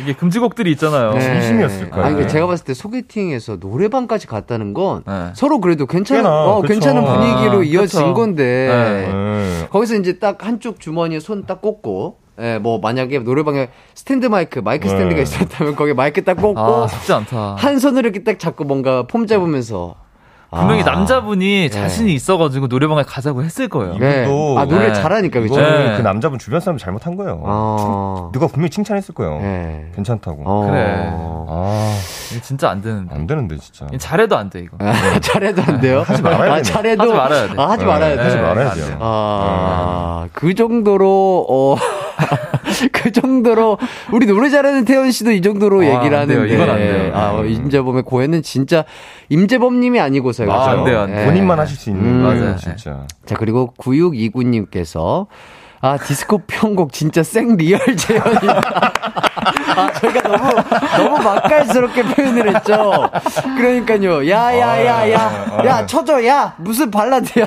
이게 금지곡들이 있잖아요. 네. 진심이었을까요? 아니, 네. 제가 봤을 때 소개팅에서 노래방까지 갔다는 건 네. 서로 그래도 괜찮은, 꽤나, 어, 그쵸. 괜찮은 분위기로 아, 이어진 그쵸. 건데, 네. 거기서 이제 딱 한쪽 주머니에 손 딱 꽂고, 예, 뭐, 만약에 노래방에 스탠드 마이크, 마이크 네. 스탠드가 있었다면 거기에 마이크 딱 꽂고, 아, 쉽지 않다. 한 손으로 이렇게 딱 잡고 뭔가 폼 잡으면서. 분명히 아. 남자분이 자신이 있어가지고 노래방에 가자고 했을 거예요. 네. 이분도 아, 노래 네. 잘하니까, 그죠? 네. 그 남자분 주변 사람 잘못한 거예요. 어. 누가 분명히 칭찬했을 거예요. 네. 괜찮다고. 어. 그래. 아, 이게 진짜 안 되는데. 안 되는데 진짜. 잘해도 안 돼, 이거. 아, (laughs) 잘해도 안 돼요? 하지 말아야 아, 되네. 잘해도. 하지 말아야 돼. 아, 하지 네, 말아야 돼. 하지 네, 말아야 안 돼요. 돼요. 아, 그 정도로, 어, (laughs) 그 정도로, 우리 노래 잘하는 태연 씨도 이 정도로 아, 얘기를 안 돼요. 하는데. 이건 안 돼요. 아, 어, 임재범의 고해는 진짜, 임재범 님이 아니고서요. 아, 안? 돼요, 안 돼요. 예. 본인만 하실 수 있는 음. 맞아요. 진짜. 자, 그리고 9629님께서, 아, 디스코 편곡 진짜 생 real 재현이다. 아, 저희가 너무, 너무 맛깔스럽게 표현을 했죠. 그러니까요. 야, 야, 야, 야. 야, 쳐줘, 야. 무슨 발라드야.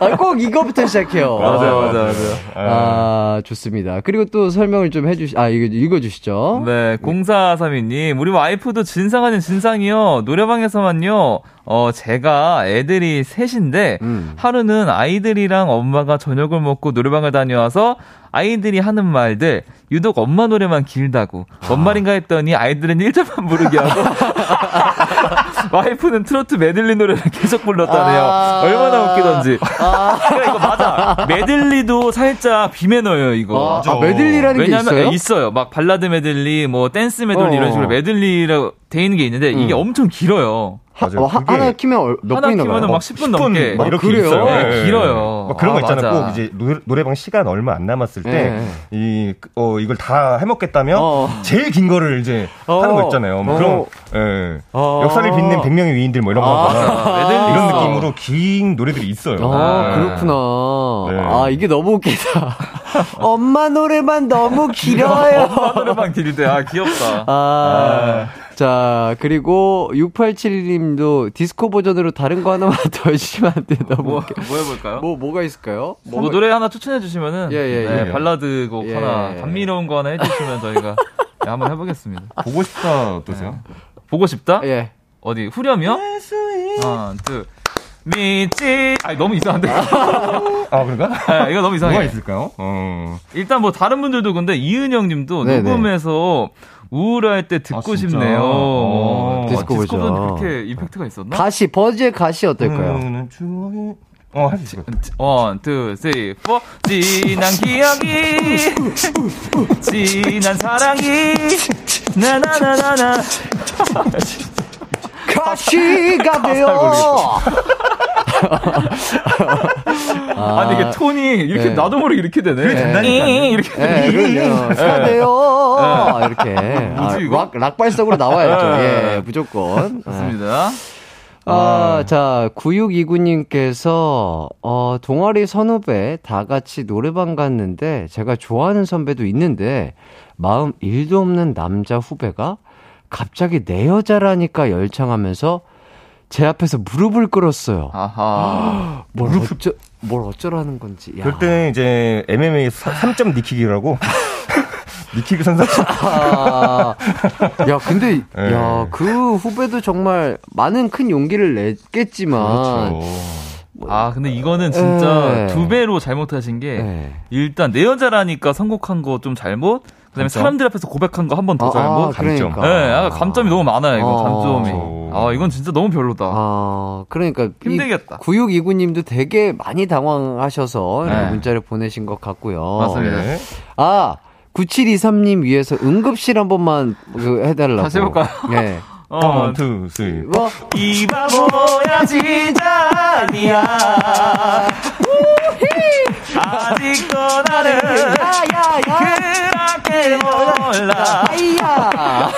아, 꼭 이거부터 시작해요. 맞아요, 맞아요, 맞아요. 아, 좋습니다. 그리고 또 설명을 좀 해주시, 아, 이거, 읽어주시죠. 네, 0432님, 우리 와이프도 진상 아닌 진상이요. 노래방에서만요, 어, 제가 애들이 셋인데, 음. 하루는 아이들이랑 엄마가 저녁을 먹고 노래방을 다녀와서, 아이들이 하는 말들, 유독 엄마 노래만 길다고. 뭔 말인가 했더니 아이들은 1절만 부르게 하고, (laughs) 와이프는 트로트 메들리 노래를 계속 불렀다네요. 아. 얼마나 웃기던지. 아, 그러니까 이거 맞아. 메들리도 살짝 비매너예요, 이거. 아, 아, 메들리라는 게 왜냐면 있어요? 막 발라드 메들리, 뭐 댄스 메들리 어. 이런 식으로 메들리라고 돼 있는 게 있는데 이게 음. 엄청 길어요. 하, 맞아요. 어, 하, 하나 키면 얼- 몇 하나 분이나 키면은 가요? 막 10분 넘게. 막 이렇게 그래요? 있어요. 네, 예, 길어요. 예. 막 그런 거 아, 있잖아요. 맞아. 꼭 이제 노래, 노래 방 시간 얼마 안 남았을 때, 예. 이, 어, 이걸 다 해먹겠다면, 어. 제일 긴 거를 이제 어. 하는 거 있잖아요. 뭐 어. 그런, 예. 어. 역사를 빛낸 100명의 위인들 뭐 이런 거 아, 메들리 이런. 느낌으로 긴 노래들이 있어요. 아, 예. 그렇구나. 네. 아, 이게 너무 웃기다. (laughs) 엄마 노래만 너무 길어요. (laughs) 엄마 노래방 길대. 아, 귀엽다. 아, 자, 그리고 6871님도 디스코 버전으로 다른 거 하나만 (laughs) 더 해주시면 안 돼요? 너무 뭐. 뭐 해볼까요? 뭐, 뭐가 있을까요? 뭐 노래 하나 추천해 주시면은 예, 예, 네, 예. 발라드 곡 예. 하나 감미로운 거 하나 해주시면 저희가 (laughs) 네, 한번 해보겠습니다. 보고 싶다 어떠세요? 보고 싶다? 예. 어디 후렴이요? 하나, 둘, 미치. 아 너무 이상한데. 아, 그런가? (laughs) 아, 이거 너무 이상해. 뭐가 있을까요? 어. 일단 뭐 다른 분들도 근데 이은영님도 네네. 녹음해서 우울할 때 듣고 아? 싶네요. 어, 디스코 버전. 디스코는 그렇게 임팩트가 있었나? 가시, 버즈의 가시 어떨까요? 음, 추억이- 어, 할수 있어요. one, two, three, four. 지난 기억이, 지난 사랑이, 나나나나나. 가시가 돼요! 아, 근데 이게 톤이 이렇게 네. 나도 모르게 이렇게 되네. 그게 된다니까요. 이렇게. 예, 그럼요. 사돼요! 이렇게. 아, 이거? 락, 락 발성으로 나와야죠. 네. 예, 무조건. 예. 좋습니다. 아, 자, 9629님께서, 어, 동아리 선후배 다 같이 노래방 갔는데, 제가 좋아하는 선배도 있는데, 마음 일도 없는 남자 후배가 갑자기 내 여자라니까 열창하면서, 제 앞에서 무릎을 꿇었어요. 아하. (gasps) 뭘 어쩌, 뭘 어쩌라는 건지. 야. 그럴 때 이제 MMA 3점 니킥이라고. (laughs) 니킥 선수. 아, 야, 근데, 네. 야, 그 후배도 정말 많은 큰 용기를 냈겠지만, 그렇죠. 아, 근데 이거는 진짜 네. 두 배로 잘못하신 게 네. 일단 내 여자라니까 선곡한 거 좀 잘못. 그다음에 감점? 사람들 앞에서 고백한 거 한 번더 아, 잘못. 아, 그러니까. 네, 아, 감점이 너무 많아요. 이거 어. 감점이. 아, 이건 진짜 너무 별로다. 아, 그러니까 힘들겠다. 9629님도 되게 많이 당황하셔서 네. 문자를 보내신 것 같고요. 맞습니다. 네. 아, 9723님 위해서 응급실 한 번만 그 해달라고. 다시 해볼까요? 네. (laughs) 어, one, two, three. 뭐, 이 바보야 진짜 아니야. (laughs) 아직도 나는 그렇게 몰라. 아이야!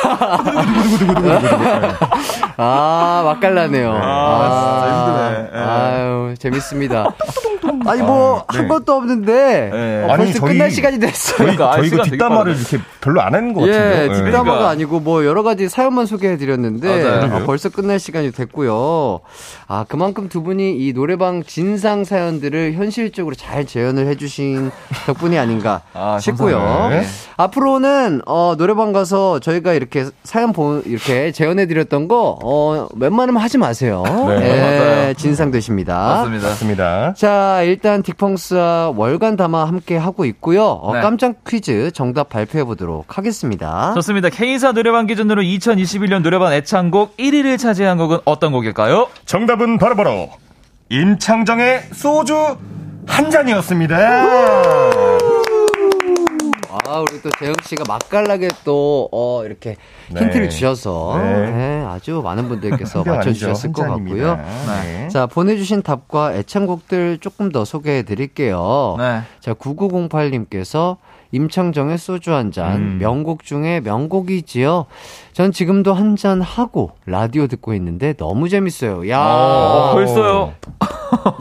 아, 맛깔나네요. 아, 진짜 힘드네. 예. 아유, 재밌습니다. (laughs) 아니, 뭐, 네. 한 것도 없는데, 예. 어, 아니, 벌써 저희- 끝날 시간이 됐어요. 저희, 그러니까, 아, 저희 이거 시간 되게 뒷담화를. 이렇게 별로 안 하는 것 예, 같은데요. 네. 뒷담화가 그러니까. 아니고 뭐 여러 가지 사연만 소개해 드렸는데 맞아요. 아, 벌써 끝날 시간이 됐고요. 아, 그만큼 두 분이 이 노래방 진상 사연들을 현실적으로 잘 재현을 해 주신 덕분이 아닌가 (laughs) 아, 싶고요. 네. 앞으로는 어, 노래방 가서 저희가 이렇게 사연 보 이렇게 재현해 드렸던 거 어, 웬만하면 하지 마세요. 네, 맞아요. 진상 되십니다. 맞습니다. 맞습니다. 자, 일단 딕펑스와 월간 담화 함께 하고 있고요. 어, 네. 깜짝 퀴즈 정답 발표해 보도록 하겠습니다. 좋습니다. K사 노래방 기준으로 2021년 노래방 애창곡 1위를 차지한 곡은 어떤 곡일까요? 정답은 바로바로 임창정의 소주 한 잔이었습니다. 아, 우리 또 재영 씨가 맛깔나게 또, 어, 이렇게 네. 힌트를 주셔서, 네. 네, 아주 많은 분들께서 맞춰주셨을. 것. 같고요. 네. 자, 보내주신 답과 애창곡들 조금 더 소개해 드릴게요. 네. 자, 9908님께서 임창정의 소주 한 잔, 음. 명곡 중에 명곡이지요. 전 지금도 한 잔 하고 라디오 듣고 있는데 너무 재밌어요. 야, 어, 벌써요.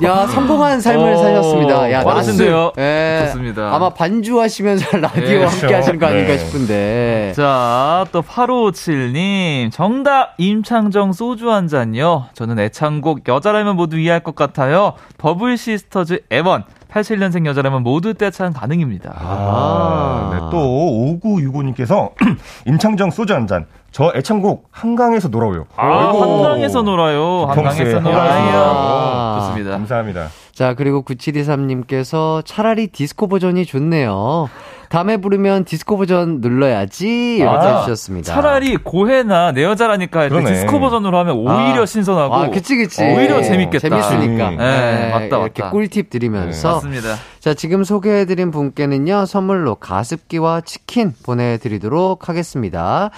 야 성공한 삶을 어, 사셨습니다. 야. nice. 예. 좋습니다. 아마 반주하시면서 (laughs) 라디오 예, 함께 그렇죠. 하시는 거 아닌가 네. 싶은데. 자, 또 8557님. 정답 임창정 소주 한 잔요. 저는 애창곡 여자라면 모두 이해할 것 같아요. 버블 시스터즈 에번. 87년생 여자라면 모두 떼창 가능입니다. 아, 네, 또 5965님께서 (clears throat) 임창정 소주 한 잔. 저 애창곡 한강에서 놀아요. 아, 아이고. 한강에서 놀아요. 한강에서 놀아요. 좋습니다. 감사합니다. 자, 그리고 9723님께서 차라리 디스코 버전이 좋네요. 다음에 부르면 디스코 버전 눌러야지. 이렇게 아, 해주셨습니다. 차라리 고해나 내 여자라니까. 디스코 버전으로 하면 오히려 아. 신선하고 아, 그치, 그치. 오히려 재밌겠다. 재밌으니까. 음. 네, 맞다, 이렇게 맞다. 꿀팁 드리면서. 맞습니다. 자, 지금 소개해드린 분께는요, 선물로 가습기와 치킨 보내드리도록 하겠습니다.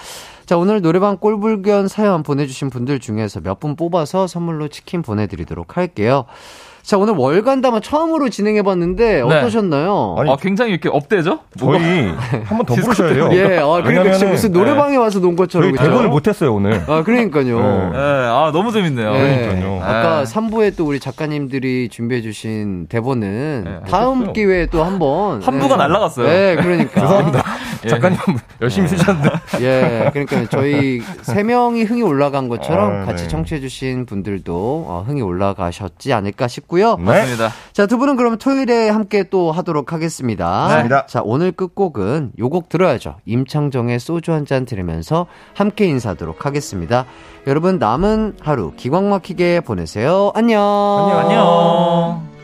자, 오늘 노래방 꼴불견 사연 보내주신 분들 중에서 몇 분 뽑아서 선물로 치킨 보내드리도록 할게요. 자, 오늘 월간 담화 처음으로 진행해봤는데 어떠셨나요? 아니, 아, 굉장히 이렇게 업되죠? 저희 한 번 더 부르셔야 돼요. 예, 아, 그러니까 진짜 무슨 노래방에 와서 논 것처럼. 저희? 대본을 못했어요 오늘. 아, 그러니까요. 네. 네, 아, 너무 재밌네요. 네. 그러니까요. 아까 네. 3부에 또 우리 작가님들이 준비해주신 대본은 네, 다음 못했어요. 기회에 또 한 번. 한 부가 날라갔어요. 네, 그러니까. (laughs) 죄송합니다. 예. 작가님 열심히 쓰셨는데. 예, 그러니까 저희 세 명이 흥이 올라간 것처럼 아, 같이 네. 청취해주신 분들도 어, 흥이 올라가셨지 않을까 싶고요. 네. 맞습니다. 자, 두 분은 그러면 토요일에 함께 또 하도록 하겠습니다. 맞습니다. 자, 오늘 끝곡은 요 곡 들어야죠. 임창정의 소주 한 잔 들으면서 함께 인사하도록 하겠습니다. 여러분, 남은 하루 기광 막히게 보내세요. 안녕. 안녕.